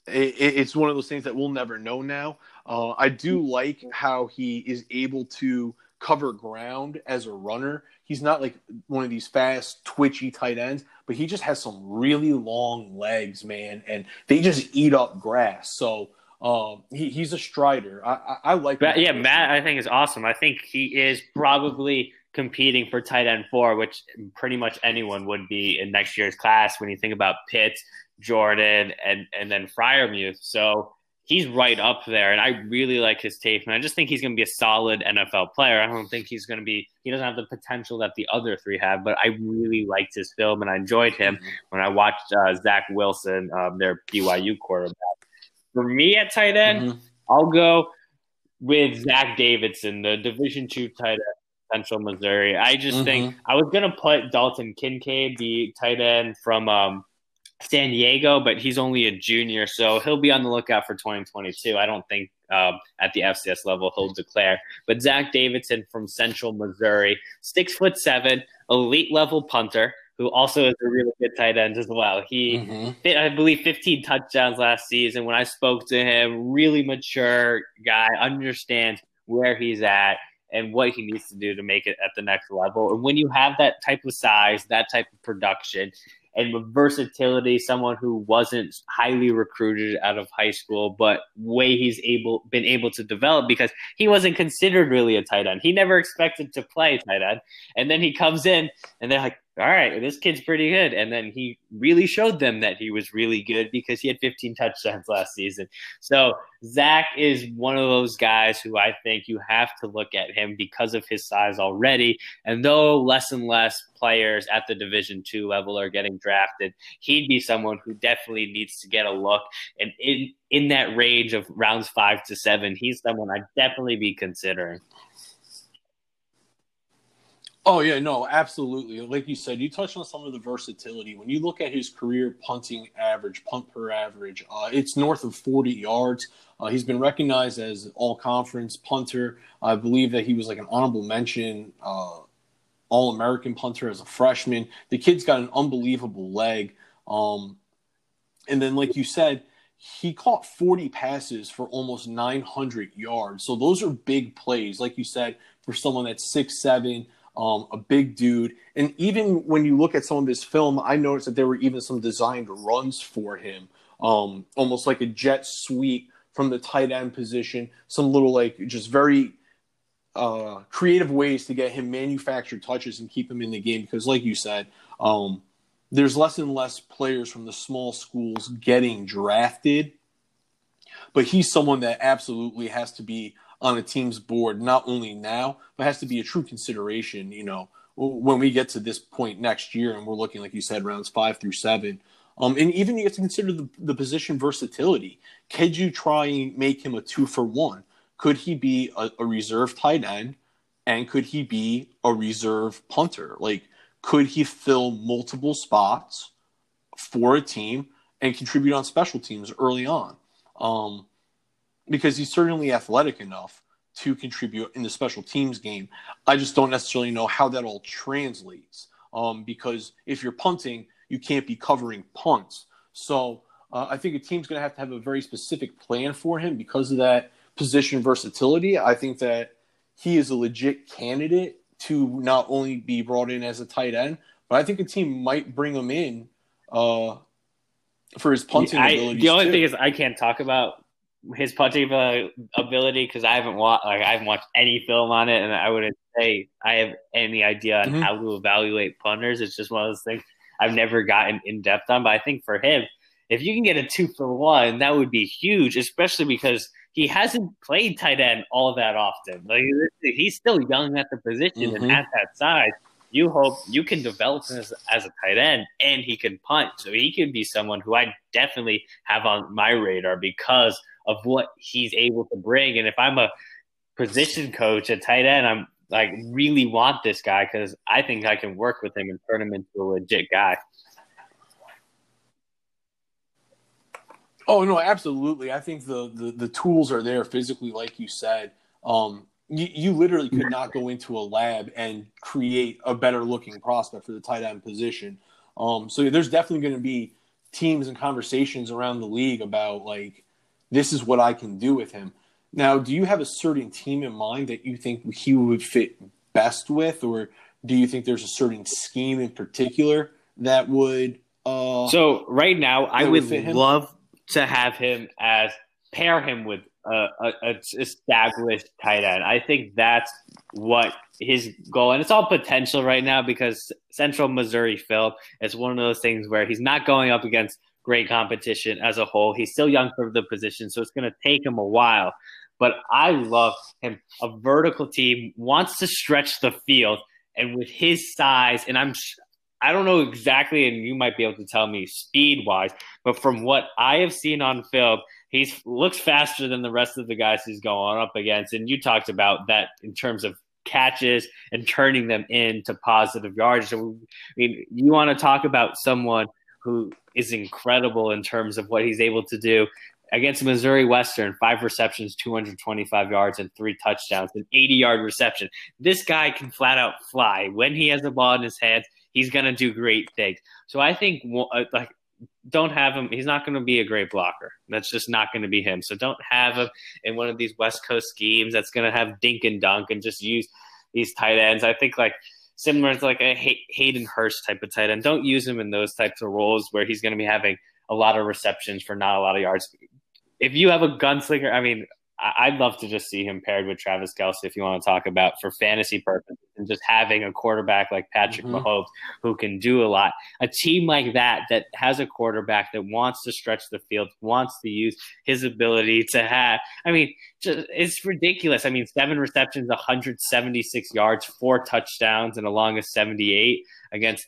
it, it's one of those things that we'll never know now. Uh, I do like how he is able to cover ground as a runner. He's not like one of these fast, twitchy tight ends, but he just has some really long legs, man, and they just eat up grass. So um, he, he's a strider. I, I, I like. Matt, yeah, Matt, I think is awesome. I think he is probably competing for tight end four, which pretty much anyone would be in next year's class. When you think about Pitt, Jordan, and and then Freiermuth. so he's right up there, and I really like his tape. And I just think he's going to be a solid NFL player. I don't think he's going to be. He doesn't have the potential that the other three have, but I really liked his film, and I enjoyed him mm-hmm. when I watched uh, Zach Wilson, um, their BYU quarterback for me at tight end, mm-hmm. I'll go with Zach Davidson, the Division two tight end, Central Missouri. I just mm-hmm. think I was gonna put Dalton Kincaid, the tight end from um, San Diego, but he's only a junior, so he'll be on the lookout for 2022. I don't think um, at the FCS level he'll declare. But Zach Davidson from Central Missouri, six foot seven, elite level punter who also is a really good tight end as well. He, mm-hmm. I believe, 15 touchdowns last season. When I spoke to him, really mature guy, understands where he's at and what he needs to do to make it at the next level. And when you have that type of size, that type of production, and with versatility, someone who wasn't highly recruited out of high school, but way he's able been able to develop because he wasn't considered really a tight end. He never expected to play tight end, and then he comes in, and they're like, all right, this kid's pretty good. And then he really showed them that he was really good because he had 15 touchdowns *laughs* last season. So Zach is one of those guys who I think you have to look at him because of his size already. And though less and less players at the Division two level are getting drafted, he'd be someone who definitely needs to get a look. And in in that range of rounds five to seven, he's someone I'd definitely be considering. Oh yeah, no, absolutely. Like you said, you touched on some of the versatility. When you look at his career punting average, punt per average, uh, it's north of 40 yards. Uh, he's been recognized as all conference punter. I believe that he was like an honorable mention, uh, all American punter as a freshman. The kid's got an unbelievable leg. Um, and then, like you said, he caught 40 passes for almost 900 yards. So those are big plays, like you said, for someone that's six seven, um, a big dude. And even when you look at some of his film, I noticed that there were even some designed runs for him, um, almost like a jet sweep from the tight end position. Some little like just very uh, creative ways to get him manufactured touches and keep him in the game because, like you said, um, there's less and less players from the small schools getting drafted. But he's someone that absolutely has to be on a team's board, not only now, but has to be a true consideration, you know, when we get to this point next year and we're looking, like you said, rounds five through seven. Um, and even you have to consider the, the position versatility. Could you try and make him a two for one? Could he be a, a reserve tight end? And could he be a reserve punter? Like, could he fill multiple spots for a team and contribute on special teams early on? Um, because he's certainly athletic enough to contribute in the special teams game. I just don't necessarily know how that all translates. Um, because if you're punting, you can't be covering punts. So uh, I think a team's going to have to have a very specific plan for him because of that position versatility. I think that he is a legit candidate to not only be brought in as a tight end, but I think a team might bring him in uh, for his punting I, ability. The only too. thing is, I can't talk about his punting ability because I haven't watched like I haven't watched any film on it, and I wouldn't say I have any idea on mm-hmm. how to evaluate punters. It's just one of those things I've never gotten in depth on. But I think for him, if you can get a two for one, that would be huge, especially because he hasn't played tight end all that often. Like he's still young at the position mm-hmm. and at that size. You hope you can develop him as, as, a tight end and he can punt. So he could be someone who I definitely have on my radar because of what he's able to bring. And if I'm a position coach at tight end, I'm like really want this guy because I think I can work with him and turn him into a legit guy. Oh no, absolutely. I think the the, the tools are there physically, like you said. Um, you, you literally could not go into a lab and create a better looking prospect for the tight end position. Um, so there's definitely going to be teams and conversations around the league about like this is what I can do with him. Now, do you have a certain team in mind that you think he would fit best with, or do you think there's a certain scheme in particular that would? Uh, so right now, I would, would love to have him as pair him with a, a, a, established tight end. I think that's what his goal, and it's all potential right now because Central Missouri Phil is one of those things where he's not going up against great competition as a whole. He's still young for the position, so it's going to take him a while. But I love him. A vertical team wants to stretch the field, and with his size, and I'm I don't know exactly, and you might be able to tell me speed wise, but from what I have seen on film, he looks faster than the rest of the guys he's going up against. And you talked about that in terms of catches and turning them into positive yards. I mean, you want to talk about someone who is incredible in terms of what he's able to do against Missouri Western, five receptions, 225 yards, and three touchdowns, an 80 yard reception. This guy can flat out fly. When he has the ball in his hands, he's going to do great things. So I think, uh, like, don't have him. He's not going to be a great blocker. That's just not going to be him. So don't have him in one of these West Coast schemes that's going to have dink and dunk and just use these tight ends. I think, like, similar to like a Hayden Hurst type of tight end. Don't use him in those types of roles where he's going to be having a lot of receptions for not a lot of yards if you have a gunslinger, I mean, I'd love to just see him paired with Travis Kelce if you want to talk about for fantasy purposes and just having a quarterback like Patrick mm-hmm. Mahomes who can do a lot. A team like that that has a quarterback that wants to stretch the field, wants to use his ability to have. I mean, just, it's ridiculous. I mean, seven receptions, 176 yards, four touchdowns, and a long of 78 against.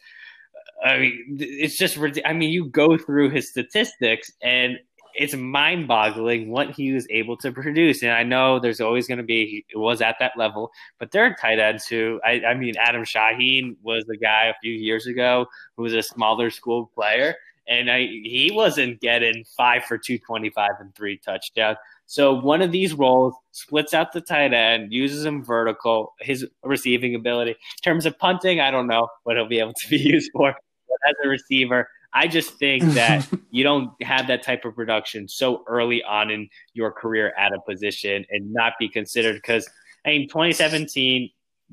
I mean, it's just. I mean, you go through his statistics and it's mind boggling what he was able to produce. And I know there's always going to be, it was at that level, but there are tight ends who, I, I mean, Adam Shaheen was the guy a few years ago who was a smaller school player. And I, he wasn't getting five for 225 and three touchdowns. So one of these roles splits out the tight end, uses him vertical, his receiving ability. In terms of punting, I don't know what he'll be able to be *laughs* used for. But as a receiver, I just think that *laughs* you don't have that type of production so early on in your career at a position and not be considered because I mean 2017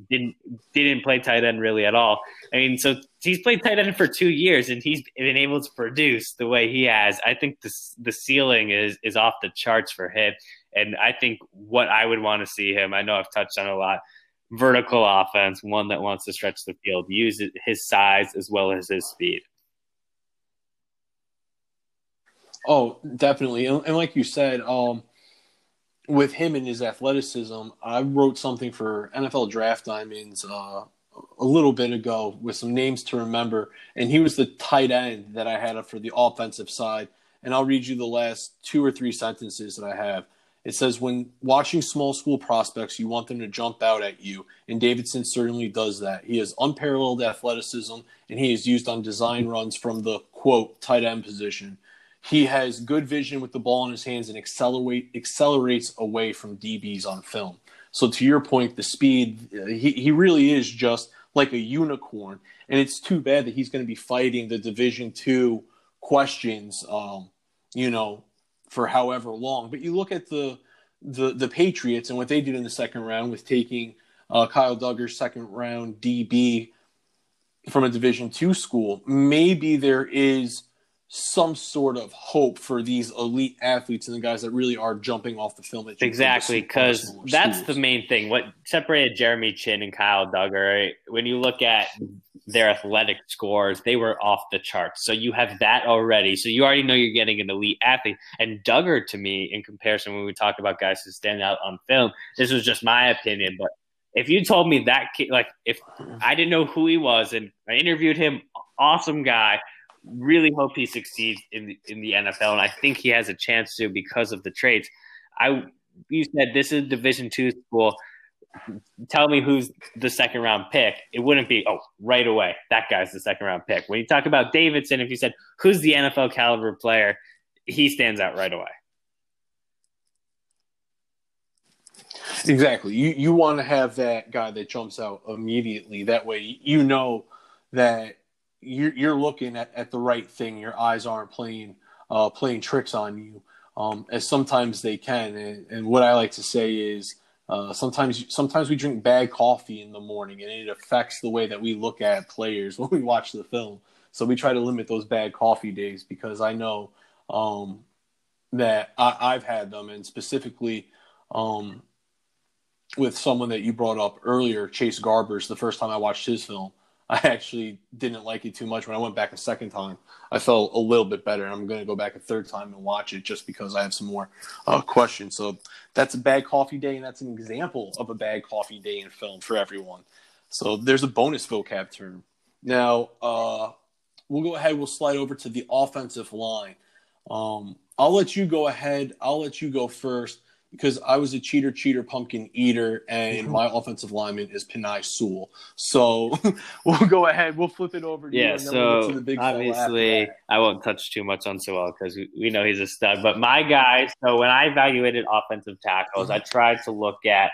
didn't didn't play tight end really at all. I mean, so he's played tight end for two years and he's been able to produce the way he has. I think the the ceiling is is off the charts for him, and I think what I would want to see him. I know I've touched on a lot. Vertical offense, one that wants to stretch the field, use his size as well as his speed. Oh, definitely, and, and like you said, um, with him and his athleticism, I wrote something for NFL Draft Diamonds uh, a little bit ago with some names to remember, and he was the tight end that I had up for the offensive side. And I'll read you the last two or three sentences that I have. It says, When watching small school prospects, you want them to jump out at you. And Davidson certainly does that. He has unparalleled athleticism, and he is used on design runs from the quote tight end position. He has good vision with the ball in his hands and accelerate accelerates away from DBs on film. So to your point, the speed he he really is just like a unicorn, and it's too bad that he's going to be fighting the Division two questions, um, you know, for however long. But you look at the the the Patriots and what they did in the second round with taking uh, Kyle Dugger's second round DB from a Division two school. Maybe there is some sort of hope for these elite athletes and the guys that really are jumping off the film. exactly, because that's schools. the main thing. What separated Jeremy Chinn and Kyle Dugger, right? when you look at their athletic scores, they were off the charts. So you have that already. So you already know you're getting an elite athlete. And Dugger, to me, in comparison, when we talk about guys who stand out on film, this was just my opinion, but if you told me that kid, like if I didn't know who he was and I interviewed him, awesome guy, really hope he succeeds in the, in the NFL, and I think he has a chance to because of the traits. I you said this is Division two school. Tell me who's the second round pick. It wouldn't be oh right away that guy's the second round pick. When you talk about Davidson, if you said who's the NFL caliber player, he stands out right away. Exactly. You you want to have that guy that jumps out immediately. That way you know that you're, you're looking at, at the right thing. Your eyes aren't playing uh, playing tricks on you, um, as sometimes they can. And, and, what I like to say is uh, sometimes sometimes we drink bad coffee in the morning, and it affects the way that we look at players *laughs* when we watch the film. So we try to limit those bad coffee days because I know um, that I, have had them, and specifically um, with someone that you brought up earlier, Chase Garbers. The first time I watched his film, I actually didn't like it too much. When I went back a second time, I felt a little bit better. I'm going to go back a third time and watch it just because I have some more uh, questions. So that's a bad coffee day, and that's an example of a bad coffee day in film for everyone. So there's a bonus vocab term. Now, uh, we'll go ahead. We'll slide over to the offensive line. Um, I'll let you go ahead. I'll let you go first because I was a cheater, cheater, pumpkin eater, and mm-hmm. my offensive lineman is Penei Sewell. So *laughs* we'll go ahead. We'll flip it over. To yeah. so we'll obviously, I won't touch too much on Sewell because we know he's a stud. But my guy. So when I evaluated offensive tackles, mm-hmm. I tried to look at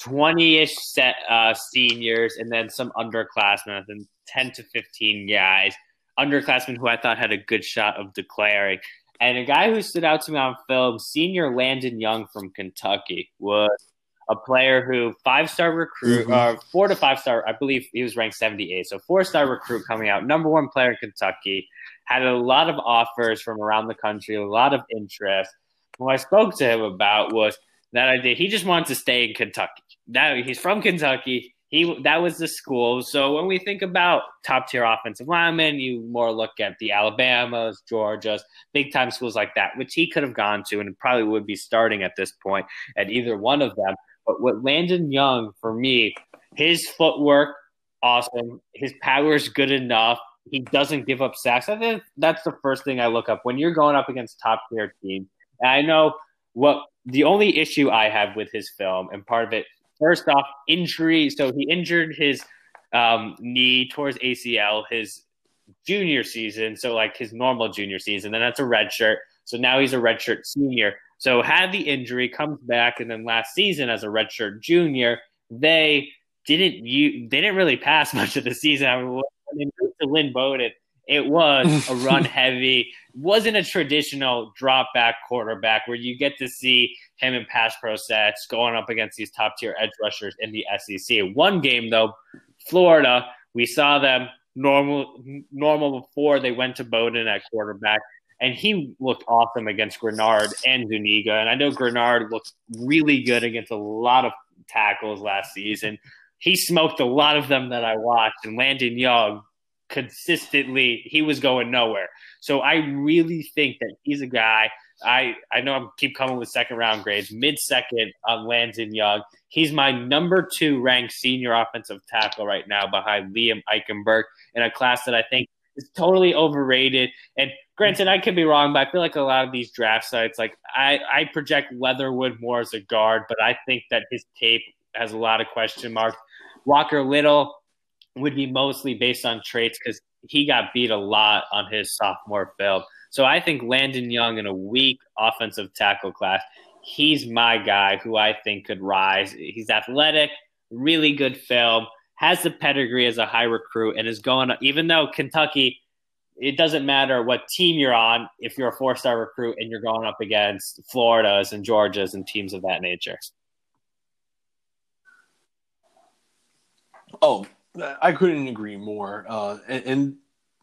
twenty-ish set uh, seniors and then some underclassmen, and ten to fifteen guys. Underclassmen who I thought had a good shot of declaring. And a guy who stood out to me on film, senior Landon Young from Kentucky, was a player who five star recruit, mm-hmm. uh, four to five star, I believe he was ranked 78. So four star recruit coming out, number one player in Kentucky, had a lot of offers from around the country, a lot of interest. What I spoke to him about was that idea. He just wanted to stay in Kentucky. Now he's from Kentucky he that was the school. So when we think about top tier offensive linemen, you more look at the Alabamas, Georgias, big time schools like that, which he could have gone to and probably would be starting at this point at either one of them. But what Landon Young, for me, his footwork, awesome. His power is good enough. He doesn't give up sacks. I think that's the first thing I look up when you're going up against top tier teams. And I know what the only issue I have with his film, and part of it First off, injury. So he injured his um, knee towards ACL his junior season. So like his normal junior season. Then that's a red shirt. So now he's a redshirt senior. So had the injury, comes back, and then last season as a redshirt junior, they didn't you they didn't really pass *laughs* much of the season. I mean, when they moved to Lynn Bowden It was a run *laughs* heavy, wasn't a traditional drop back quarterback where you get to see him in pass pro sets going up against these top tier edge rushers in the SEC. One game though, Florida, we saw them normal normal before they went to Bowden at quarterback and he looked awesome against Greenard and Zuniga. And I know Greenard looked really good against a lot of tackles last season. He smoked a lot of them that I watched, and Landon Young consistently he was going nowhere. So I really think that he's a guy. I I know I keep coming with second round grades, mid second on Landon Young. He's my number two ranked senior offensive tackle right now behind Liam Eichenberg in a class that I think is totally overrated. And granted, I could be wrong, but I feel like a lot of these draft sites, like I, I project Leatherwood more as a guard, but I think that his tape has a lot of question marks. Walker Little would be mostly based on traits because he got beat a lot on his sophomore film. So I think Landon Young in a weak offensive tackle class, he's my guy who I think could rise. He's athletic, really good film, has the pedigree as a high recruit, and is going. Up even though Kentucky it doesn't matter what team you're on if you're a four star recruit and you're going up against Florida's and Georgia's and teams of that nature. Oh, I couldn't agree more. Uh, and, and,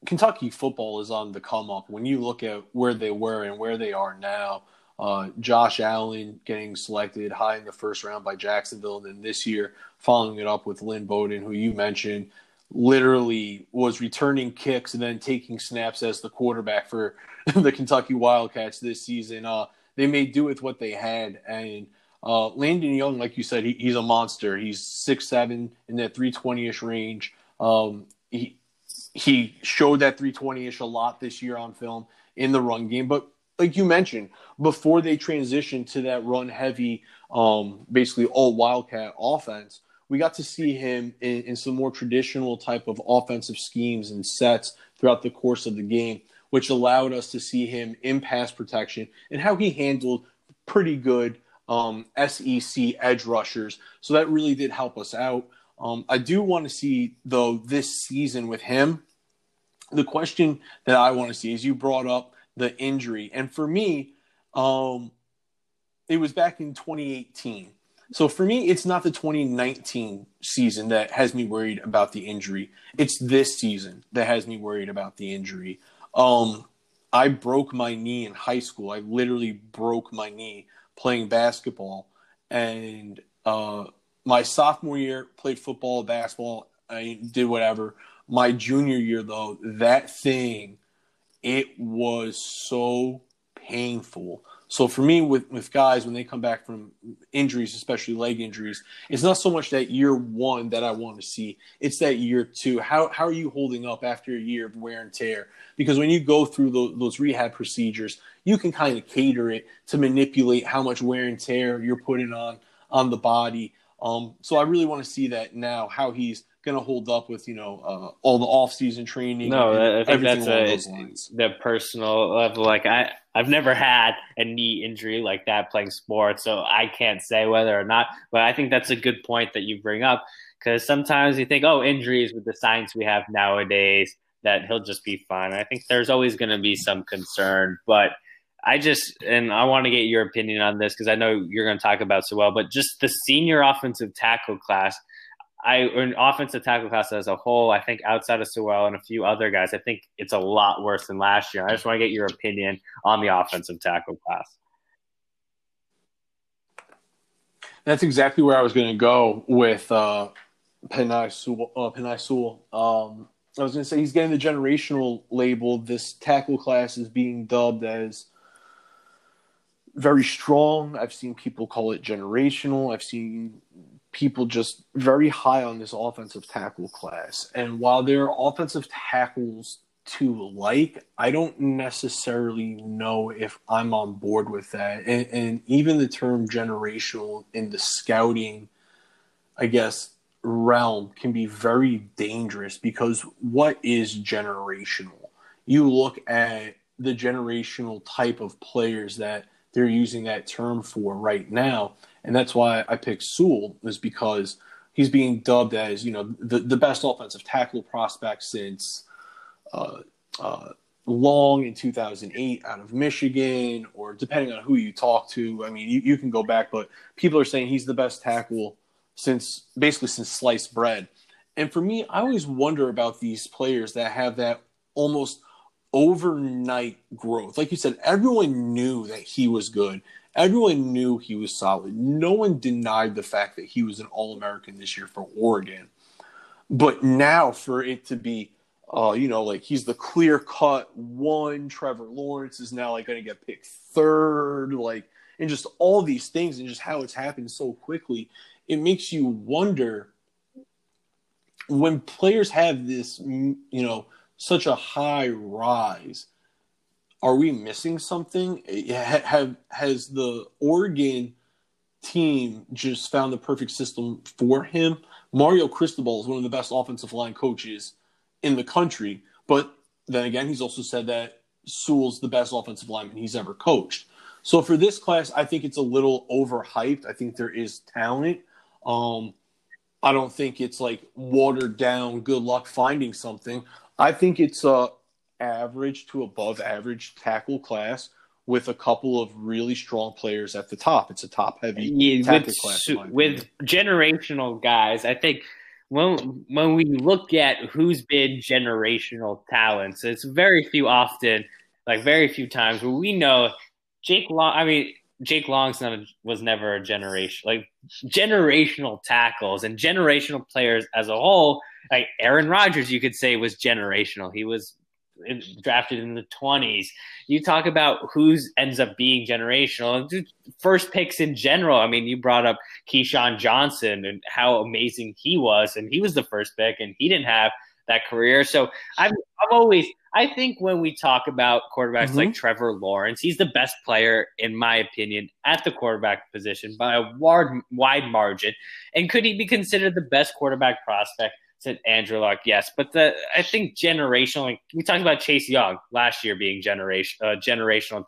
Kentucky football is on the come up. When you look at where they were and where they are now, uh, Josh Allen getting selected high in the first round by Jacksonville, and then this year following it up with Lynn Bowden, who you mentioned, literally was returning kicks and then taking snaps as the quarterback for *laughs* the Kentucky Wildcats this season. Uh, they made do with what they had, and uh, Landon Young, like you said, he, he's a monster. He's six seven in that three twenty ish range. Um, he he showed that three twenty ish a lot this year on film in the run game, but like you mentioned, before they transitioned to that run heavy, um, basically all Wildcat offense, we got to see him in, in, some more traditional type of offensive schemes and sets throughout the course of the game, which allowed us to see him in pass protection and how he handled pretty good um, SEC edge rushers. So that really did help us out. Um, I do want to see, though, this season with him, the question that I want to see is you brought up the injury. And for me, um, it was back in 2018 so for me, it's not the 2019 season that has me worried about the injury. It's this season that has me worried about the injury. Um, I broke my knee in high school. I literally broke my knee playing basketball. And uh, my sophomore year, played football, basketball. I did whatever. My junior year, though, that thing, it was so painful so for me, with with guys when they come back from injuries, especially leg injuries, it's not so much that year one that I want to see. It's that year two. How how are you holding up after a year of wear and tear? Because when you go through those, those rehab procedures, you can kind of cater it to manipulate how much wear and tear you're putting on on the body. Um, so I really want to see that now. How he's going to hold up with you know uh, all the off season training. No, I think that's a the personal level. Like I, I've never had a knee injury like that playing sports, so I can't say whether or not. But I think that's a good point that you bring up because sometimes you think, oh, injuries with the science we have nowadays, that he'll just be fine. I think there's always going to be some concern, but. I just and I want to get your opinion on this because I know you're going to talk about Sewell, but just the senior offensive tackle class I an offensive tackle class as a whole, I think outside of Sewell and a few other guys, I think it's a lot worse than last year. I just want to get your opinion on the offensive tackle class. That's exactly where I was going to go with uh, Penei Sewell. Uh, Penei Sewell. Um, I was going to say he's getting the generational label. This tackle class is being dubbed as very strong. I've seen people call it generational. I've seen people just very high on this offensive tackle class. And while there are offensive tackles to like, I don't necessarily know if I'm on board with that. And, and even the term generational in the scouting, I guess, realm can be very dangerous because what is generational? You look at the generational type of players that they're using that term for right now and that's why I picked Sewell is because he's being dubbed as you know the the best offensive tackle prospect since uh, uh, Long in 2008 out of Michigan, or depending on who you talk to. I mean, you, you can go back, but people are saying he's the best tackle since basically since sliced bread. And for me, I always wonder about these players that have that almost overnight growth. Like you said, everyone knew that he was good. Everyone knew he was solid. No one denied the fact that he was an All American this year for Oregon. But now for it to be uh, you know, like he's the clear cut one. Trevor Lawrence is now like going to get picked third, like, and just all these things and just how it's happened so quickly. It makes you wonder when players have this, you know, such a high rise. Are we missing something? Have has the Oregon team just found the perfect system for him? Mario Cristobal is one of the best offensive line coaches in the country. But then again, he's also said that Sewell's the best offensive lineman he's ever coached. So for this class, I think it's a little overhyped. I think there is talent. Um, I don't think it's like watered down. Good luck finding something. I think it's a average to above average tackle class with a couple of really strong players at the top. It's a top heavy yeah, tackle with, class. With generational guys, I think when when we look at who's been generational talents, it's very few often, like very few times where we know Jake Long. I mean, Jake Long's not a, was never a generation like generational tackles and generational players as a whole. Like Aaron Rodgers, you could say was generational. He was drafted in the 20s. You talk about who's ends up being generational. First picks in general. I mean, you brought up Keyshawn Johnson and how amazing he was, and he was the first pick, and he didn't have that career. So I've, I've always, I think when we talk about quarterbacks mm-hmm. like Trevor Lawrence, he's the best player, in my opinion, at the quarterback position by a wide, wide margin. And could he be considered the best quarterback prospect? Said Andrew Luck, yes, but the I think generational. Like we talked about Chase Young last year being generation uh, generational talent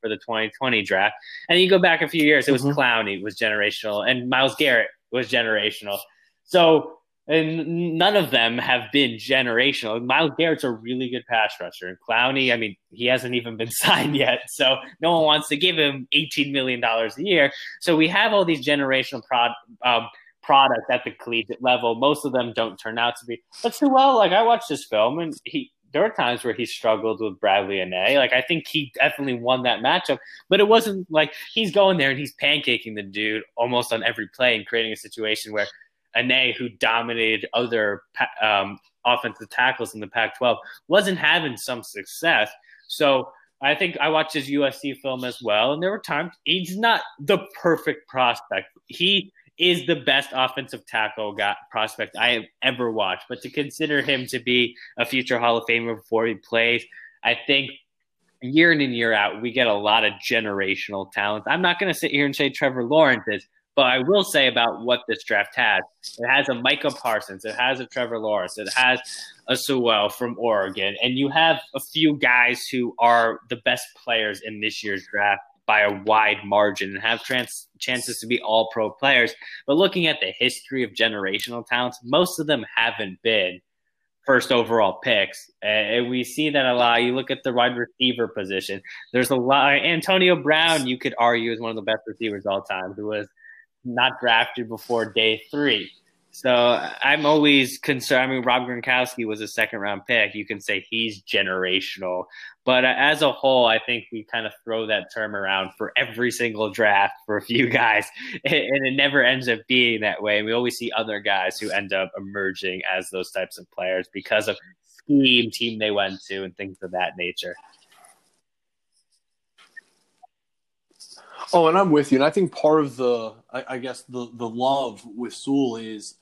for the 2020 draft, and you go back a few years, it was mm-hmm. Clowney was generational, and Myles Garrett was generational. So and none of them have been generational. Myles Garrett's a really good pass rusher, and Clowney, I mean, he hasn't even been *laughs* signed yet, so no one wants to give him eighteen million dollars a year. So we have all these generational prod. Um, product at the collegiate level. Most of them don't turn out to be. But too well, like I watched this film and he there are times where he struggled with Bradlee Anae. Like I think he definitely won that matchup, but it wasn't like he's going there and he's pancaking the dude almost on every play and creating a situation where Anae, who dominated other um, offensive tackles in the Pac-12, wasn't having some success. So I think I watched his USC film as well, and there were times he's not the perfect prospect. He is the best offensive tackle got prospect I have ever watched. But to consider him to be a future Hall of Famer before he plays, I think year in and year out, we get a lot of generational talent. I'm not going to sit here and say Trevor Lawrence is, but I will say about what this draft has. It has a Micah Parsons, it has a Trevor Lawrence, it has a Sewell from Oregon, and you have a few guys who are the best players in this year's draft by a wide margin and have trans- chances to be all pro players. But looking at the history of generational talents, most of them haven't been first overall picks. And we see that a lot. You look at the wide receiver position, there's a lot. Antonio Brown, you could argue, is one of the best receivers all time, who was not drafted before day three. So I'm always concerned. I mean, Rob Gronkowski was a second round pick. You can say he's generational. But uh, as a whole, I think we kind of throw that term around for every single draft for a few guys, *laughs* and it never ends up being that way. And we always see other guys who end up emerging as those types of players because of scheme, team they went to, and things of that nature. Oh, and I'm with you. And I think part of the, I, I guess the the love with Sewell is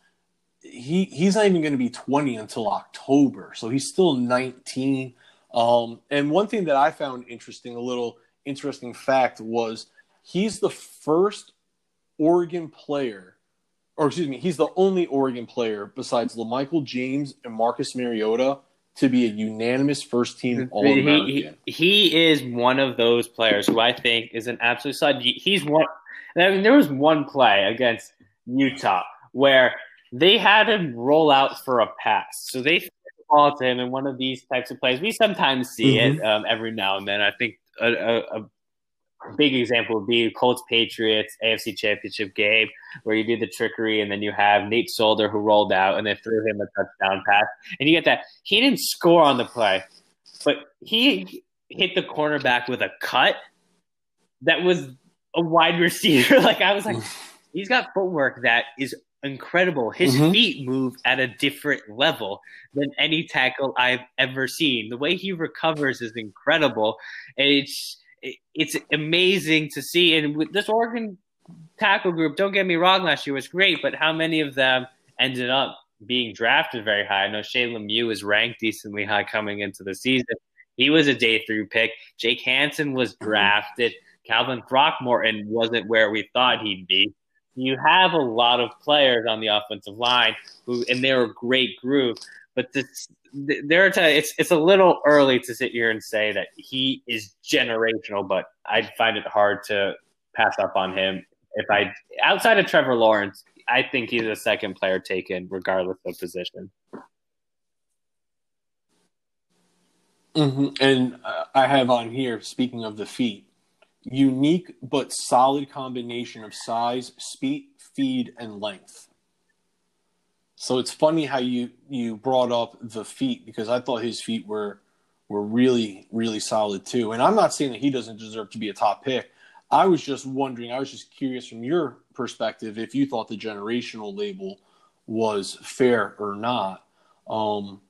he he's not even going to be 20 until October, so he's still 19. Um, and one thing that I found interesting, a little interesting fact, was he's the first Oregon player, or excuse me, he's the only Oregon player besides LaMichael James and Marcus Mariota to be a unanimous first team All American. He, he, is one of those players who I think is an absolute stud. He's one. I mean, there was one play against Utah where they had him roll out for a pass. So they ball to him in one of these types of plays. We sometimes see mm-hmm. it um, every now and then. I think a, a, a big example would be Colts Patriots AFC Championship game, where you do the trickery and then you have Nate Solder who rolled out and they threw him a touchdown pass, and you get that he didn't score on the play, but he hit the cornerback with a cut that was a wide *laughs* receiver. like I was like, he's got footwork that is incredible. His mm-hmm. feet move at a different level than any tackle I've ever seen. The way he recovers is incredible. It's it's amazing to see. And with this Oregon tackle group, don't get me wrong, last year was great, but how many of them ended up being drafted very high? I know Shane Lemieux was ranked decently high coming into the season. He was a day three pick. Jake Hanson was mm-hmm. drafted. Calvin Throckmorton wasn't where we thought he'd be you have a lot of players on the offensive line who, and they're a great group. But this, there are times it's it's a little early to sit here and say that he is generational. But I find it hard to pass up on him. If I outside of Trevor Lawrence, I think he's a second player taken, regardless of position. Mm-hmm. And uh, I have on here, speaking of the feet, unique but solid combination of size, speed, feed, and length. So it's funny how you you brought up the feet because I thought his feet were were really really solid too. And I'm not saying that he doesn't deserve to be a top pick. I was just wondering. I was just curious from your perspective if you thought the generational label was fair or not. Um,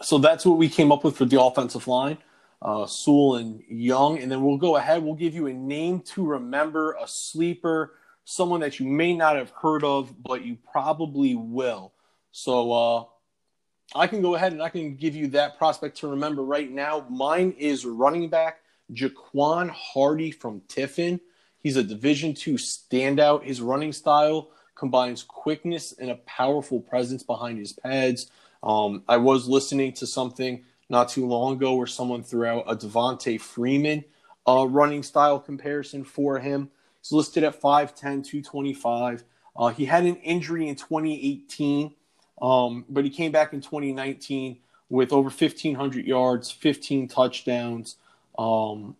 so that's what we came up with for the offensive line uh, Sewell and Young. And then we'll go ahead. We'll give you a name to remember, a sleeper, someone that you may not have heard of, but you probably will. So uh, I can go ahead and I can give you that prospect to remember right now. Mine is running back Jaquan Hardy from Tiffin. He's a Division two standout. His running style combines quickness and a powerful presence behind his pads. Um, I was listening to something not too long ago where someone threw out a Devonta Freeman uh, running style comparison for him. He's listed at 5'10, 225. Uh, he had an injury in 2018, um, but he came back in 2019 with over 1,500 yards, 15 touchdowns. Um,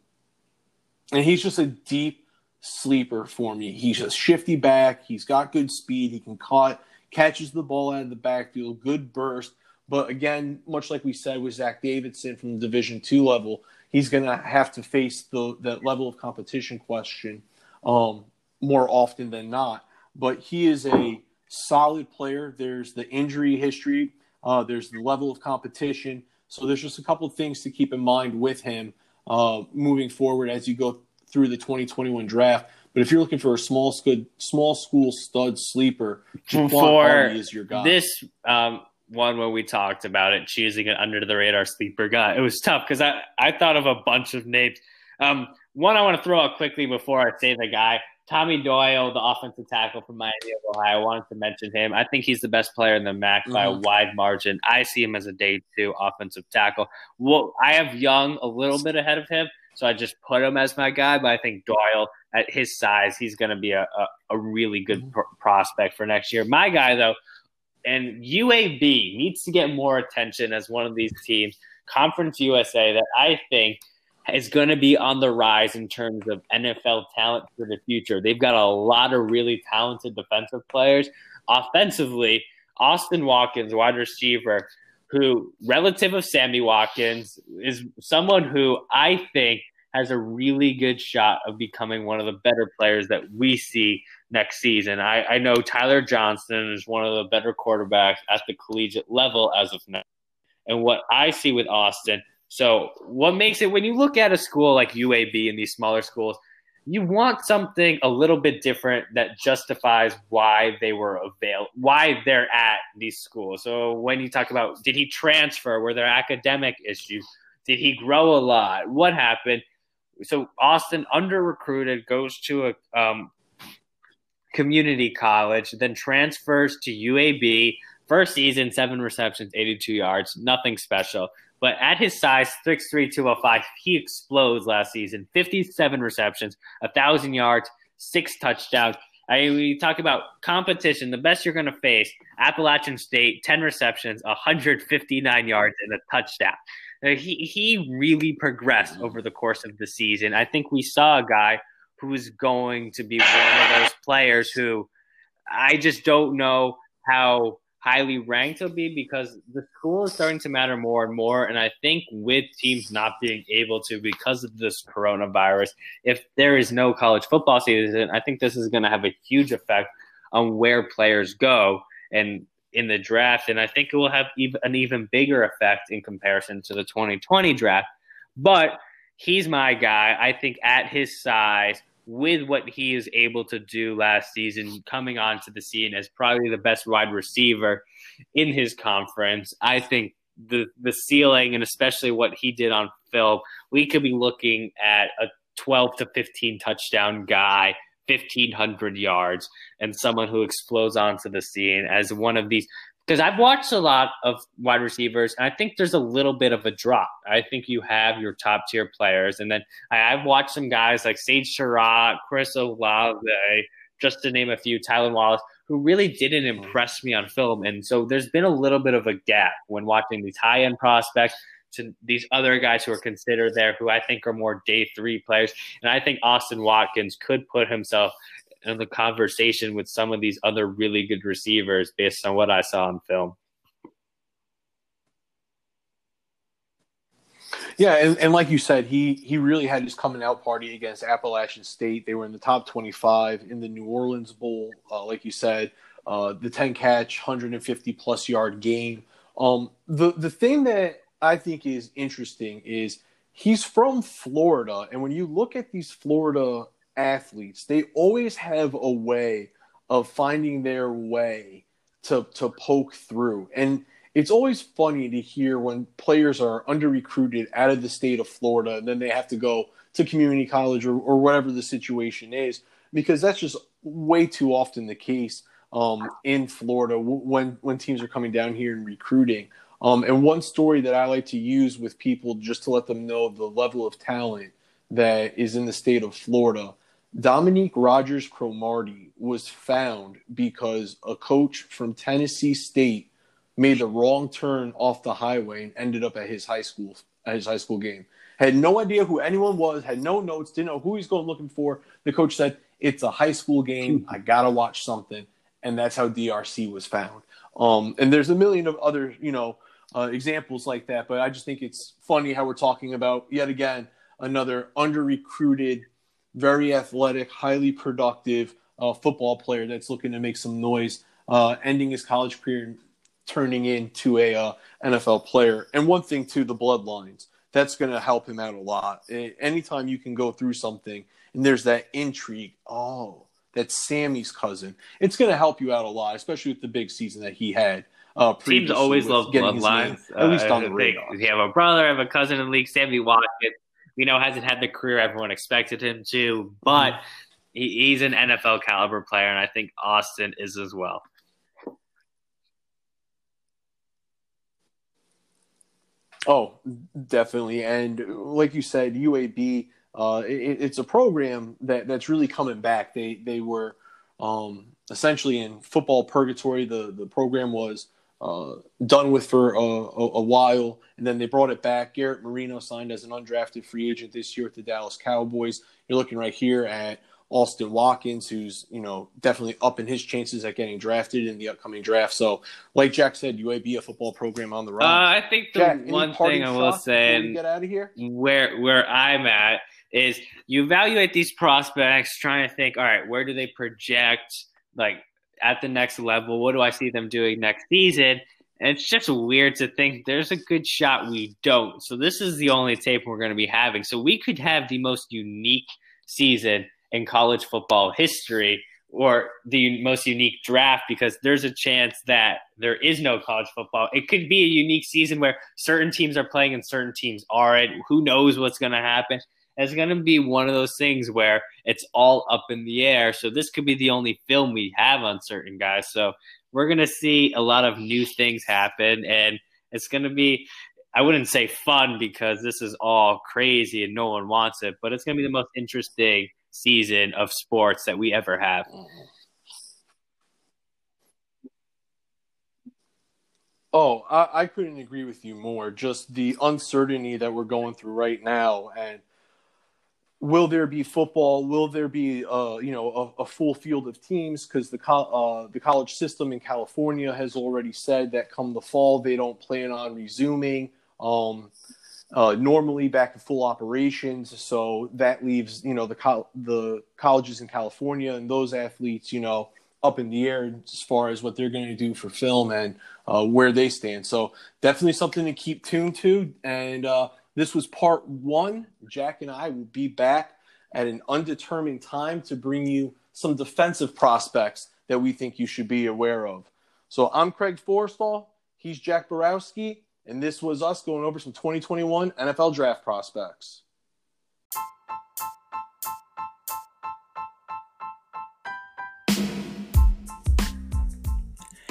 and he's just a deep sleeper for me. He's a shifty back. He's got good speed. He can cut, catches the ball out of the backfield, good burst. But again, much like we said with Zach Davidson from the Division two level, he's going to have to face the that level of competition question um, more often than not. But he is a solid player. There's the injury history. Uh, there's the level of competition. So there's just a couple of things to keep in mind with him uh, moving forward as you go through the 2021 draft. But if you're looking for a small school, small school stud sleeper, Jaquan Hardy is your guy. This um, one when we talked about it, choosing an under the radar sleeper guy. It was tough because I, I thought of a bunch of names. Um, one I want to throw out quickly before I say the guy. Tommy Doyle, the offensive tackle from Miami of Ohio. I wanted to mention him. I think he's the best player in the MAC mm-hmm. by a mm-hmm. wide margin. I see him as a day two offensive tackle. Well, I have Young a little bit ahead of him, so I just put him as my guy. But I think Doyle, at his size, he's going to be a, a, a, really good mm-hmm. pr- prospect for next year. My guy, though, and UAB needs to get more attention as one of these teams, Conference USA, that I think is going to be on the rise in terms of NFL talent for the future. They've got a lot of really talented defensive players. Offensively, Austin Watkins, wide receiver, who, relative of Sammy Watkins, is someone who I think has a really good shot of becoming one of the better players that we see next season. I, I know Tyler Johnson is one of the better quarterbacks at the collegiate level as of now. And what I see with Austin, so what makes it when you look at a school like UAB and these smaller schools, you want something a little bit different that justifies why they were avail why they're at these schools. So when you talk about did he transfer, were there academic issues? Did he grow a lot? What happened? So Austin under recruited goes to a um, community college, then transfers to UAB. First season, seven receptions, 82 yards, nothing special. But at his size, 6'3, 205, he explodes last season. 57 receptions, 1,000 yards, six touchdowns. I mean, we talk about competition. The best you're going to face: Appalachian State, ten receptions, 159 yards, and a touchdown. Uh, he he really progressed over the course of the season. I think we saw a guy who is going to be one of those players who I just don't know how highly ranked he'll be because the school is starting to matter more and more. And I think with teams not being able to because of this coronavirus, if there is no college football season, I think this is going to have a huge effect on where players go and in the draft. And I think it will have an even bigger effect in comparison to the 2020 draft. But he's my guy. I think at his size, with what he is able to do last season, coming onto the scene as probably the best wide receiver in his conference, I think the the ceiling and especially what he did on film, we could be looking at a 12 to 15 touchdown guy 1500 yards and someone who explodes onto the scene as one of these because I've watched a lot of wide receivers, and I think there's a little bit of a drop. I think you have your top tier players, and then I, have watched some guys like Sage Surratt, Chris Olave, just to name a few, Tylan Wallace, who really didn't impress me on film. And so there's been a little bit of a gap when watching these high end prospects to these other guys who are considered there, who I think are more day three players. And I think Austin Watkins could put himself in the conversation with some of these other really good receivers based on what I saw on film. Yeah, and, and like you said, he he really had his coming out party against Appalachian State. They were in the top twenty five in the New Orleans Bowl, uh, like you said, uh, the ten catch, hundred and fifty plus yard game. Um, the the thing that I think is interesting is he's from Florida, and when you look at these Florida athletes, they always have a way of finding their way to to poke through. And it's always funny to hear when players are under recruited out of the state of Florida and then they have to go to community college or, or whatever the situation is, because that's just way too often the case um, in Florida when when teams are coming down here and recruiting. Um, and one story that I like to use with people just to let them know the level of talent that is in the state of Florida Dominique Rodgers Cromartie was found because a coach from Tennessee State made the wrong turn off the highway and ended up at his high school at his high school game. Had no idea who anyone was, had no notes, didn't know who he's going looking for. The coach said, "It's a high school game. I gotta watch something," and that's how DRC was found. Um, and there's a million of other, you know, uh, examples like that. But I just think it's funny how we're talking about yet again another under recruited very athletic, highly productive uh, football player that's looking to make some noise, uh, ending his college career and turning into a uh, NFL player. And one thing too, the bloodlines. That's going to help him out a lot. Anytime you can go through something and there's that intrigue, oh, that's Sammy's cousin. It's going to help you out a lot, especially with the big season that he had. Uh, Teams always love bloodlines. at least uh, on the radar. You have a brother, I have a cousin in the league, Sammy Watkins we know hasn't had the career everyone expected him to, but mm-hmm. he, he's an NFL caliber player, and I think Austin is as well. Oh, definitely, and like you said, UAB. Uh, it, it's a program that, that's really coming back. They they were um, essentially in football purgatory. The the program was uh, done with for a, a, a, while, and then they brought it back. Garrett Marino signed as an undrafted free agent this year with the Dallas Cowboys. You're looking right here at Austin Watkins, who's you know definitely up in his chances at getting drafted in the upcoming draft. So, like Jack said, UAB a football program on the run. Uh, I think the Jack, one thing I will say, get out of here, where where I'm at is you evaluate these prospects, trying to think, all right, where do they project? Like at the next level? What do I see them doing next season? And it's just weird to think there's a good shot we don't. So this is the only tape we're going to be having. So we could have the most unique season in college football history or the most unique draft because there's a chance that there is no college football. It could be a unique season where certain teams are playing and certain teams aren't. Who knows what's going to happen? it's going to be one of those things where it's all up in the air. So this could be the only film we have on certain guys. So we're going to see a lot of new things happen, and it's going to be. I wouldn't say fun because this is all crazy and no one wants it, but it's going to be the most interesting season of sports that we ever have. Oh, I, I, couldn't agree with you more. Just the uncertainty that we're going through right now, and will there be football? Will there be, uh, you know, a, a full field of teams? Because the co- uh, the college system in California has already said that come the fall they don't plan on resuming. Um, uh, normally back to full operations. So that leaves you know the co- the colleges in California and those athletes you know up in the air as far as what they're going to do for film and uh, where they stand. So definitely something to keep tuned to. And uh, this was part one. Jack and I will be back at an undetermined time to bring you some defensive prospects that we think you should be aware of. So I'm Craig Forrestall. He's Jack Borowski. And this was us going over some 2021 NFL draft prospects.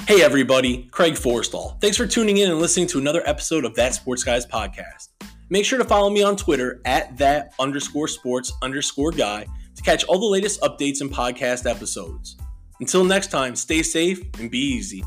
Hey everybody, Craig Forrestall. Thanks for tuning in and listening to another episode of That Sports Guys podcast. Make sure to follow me on Twitter at that underscore sports underscore guy to catch all the latest updates and podcast episodes. Until next time, stay safe and be easy.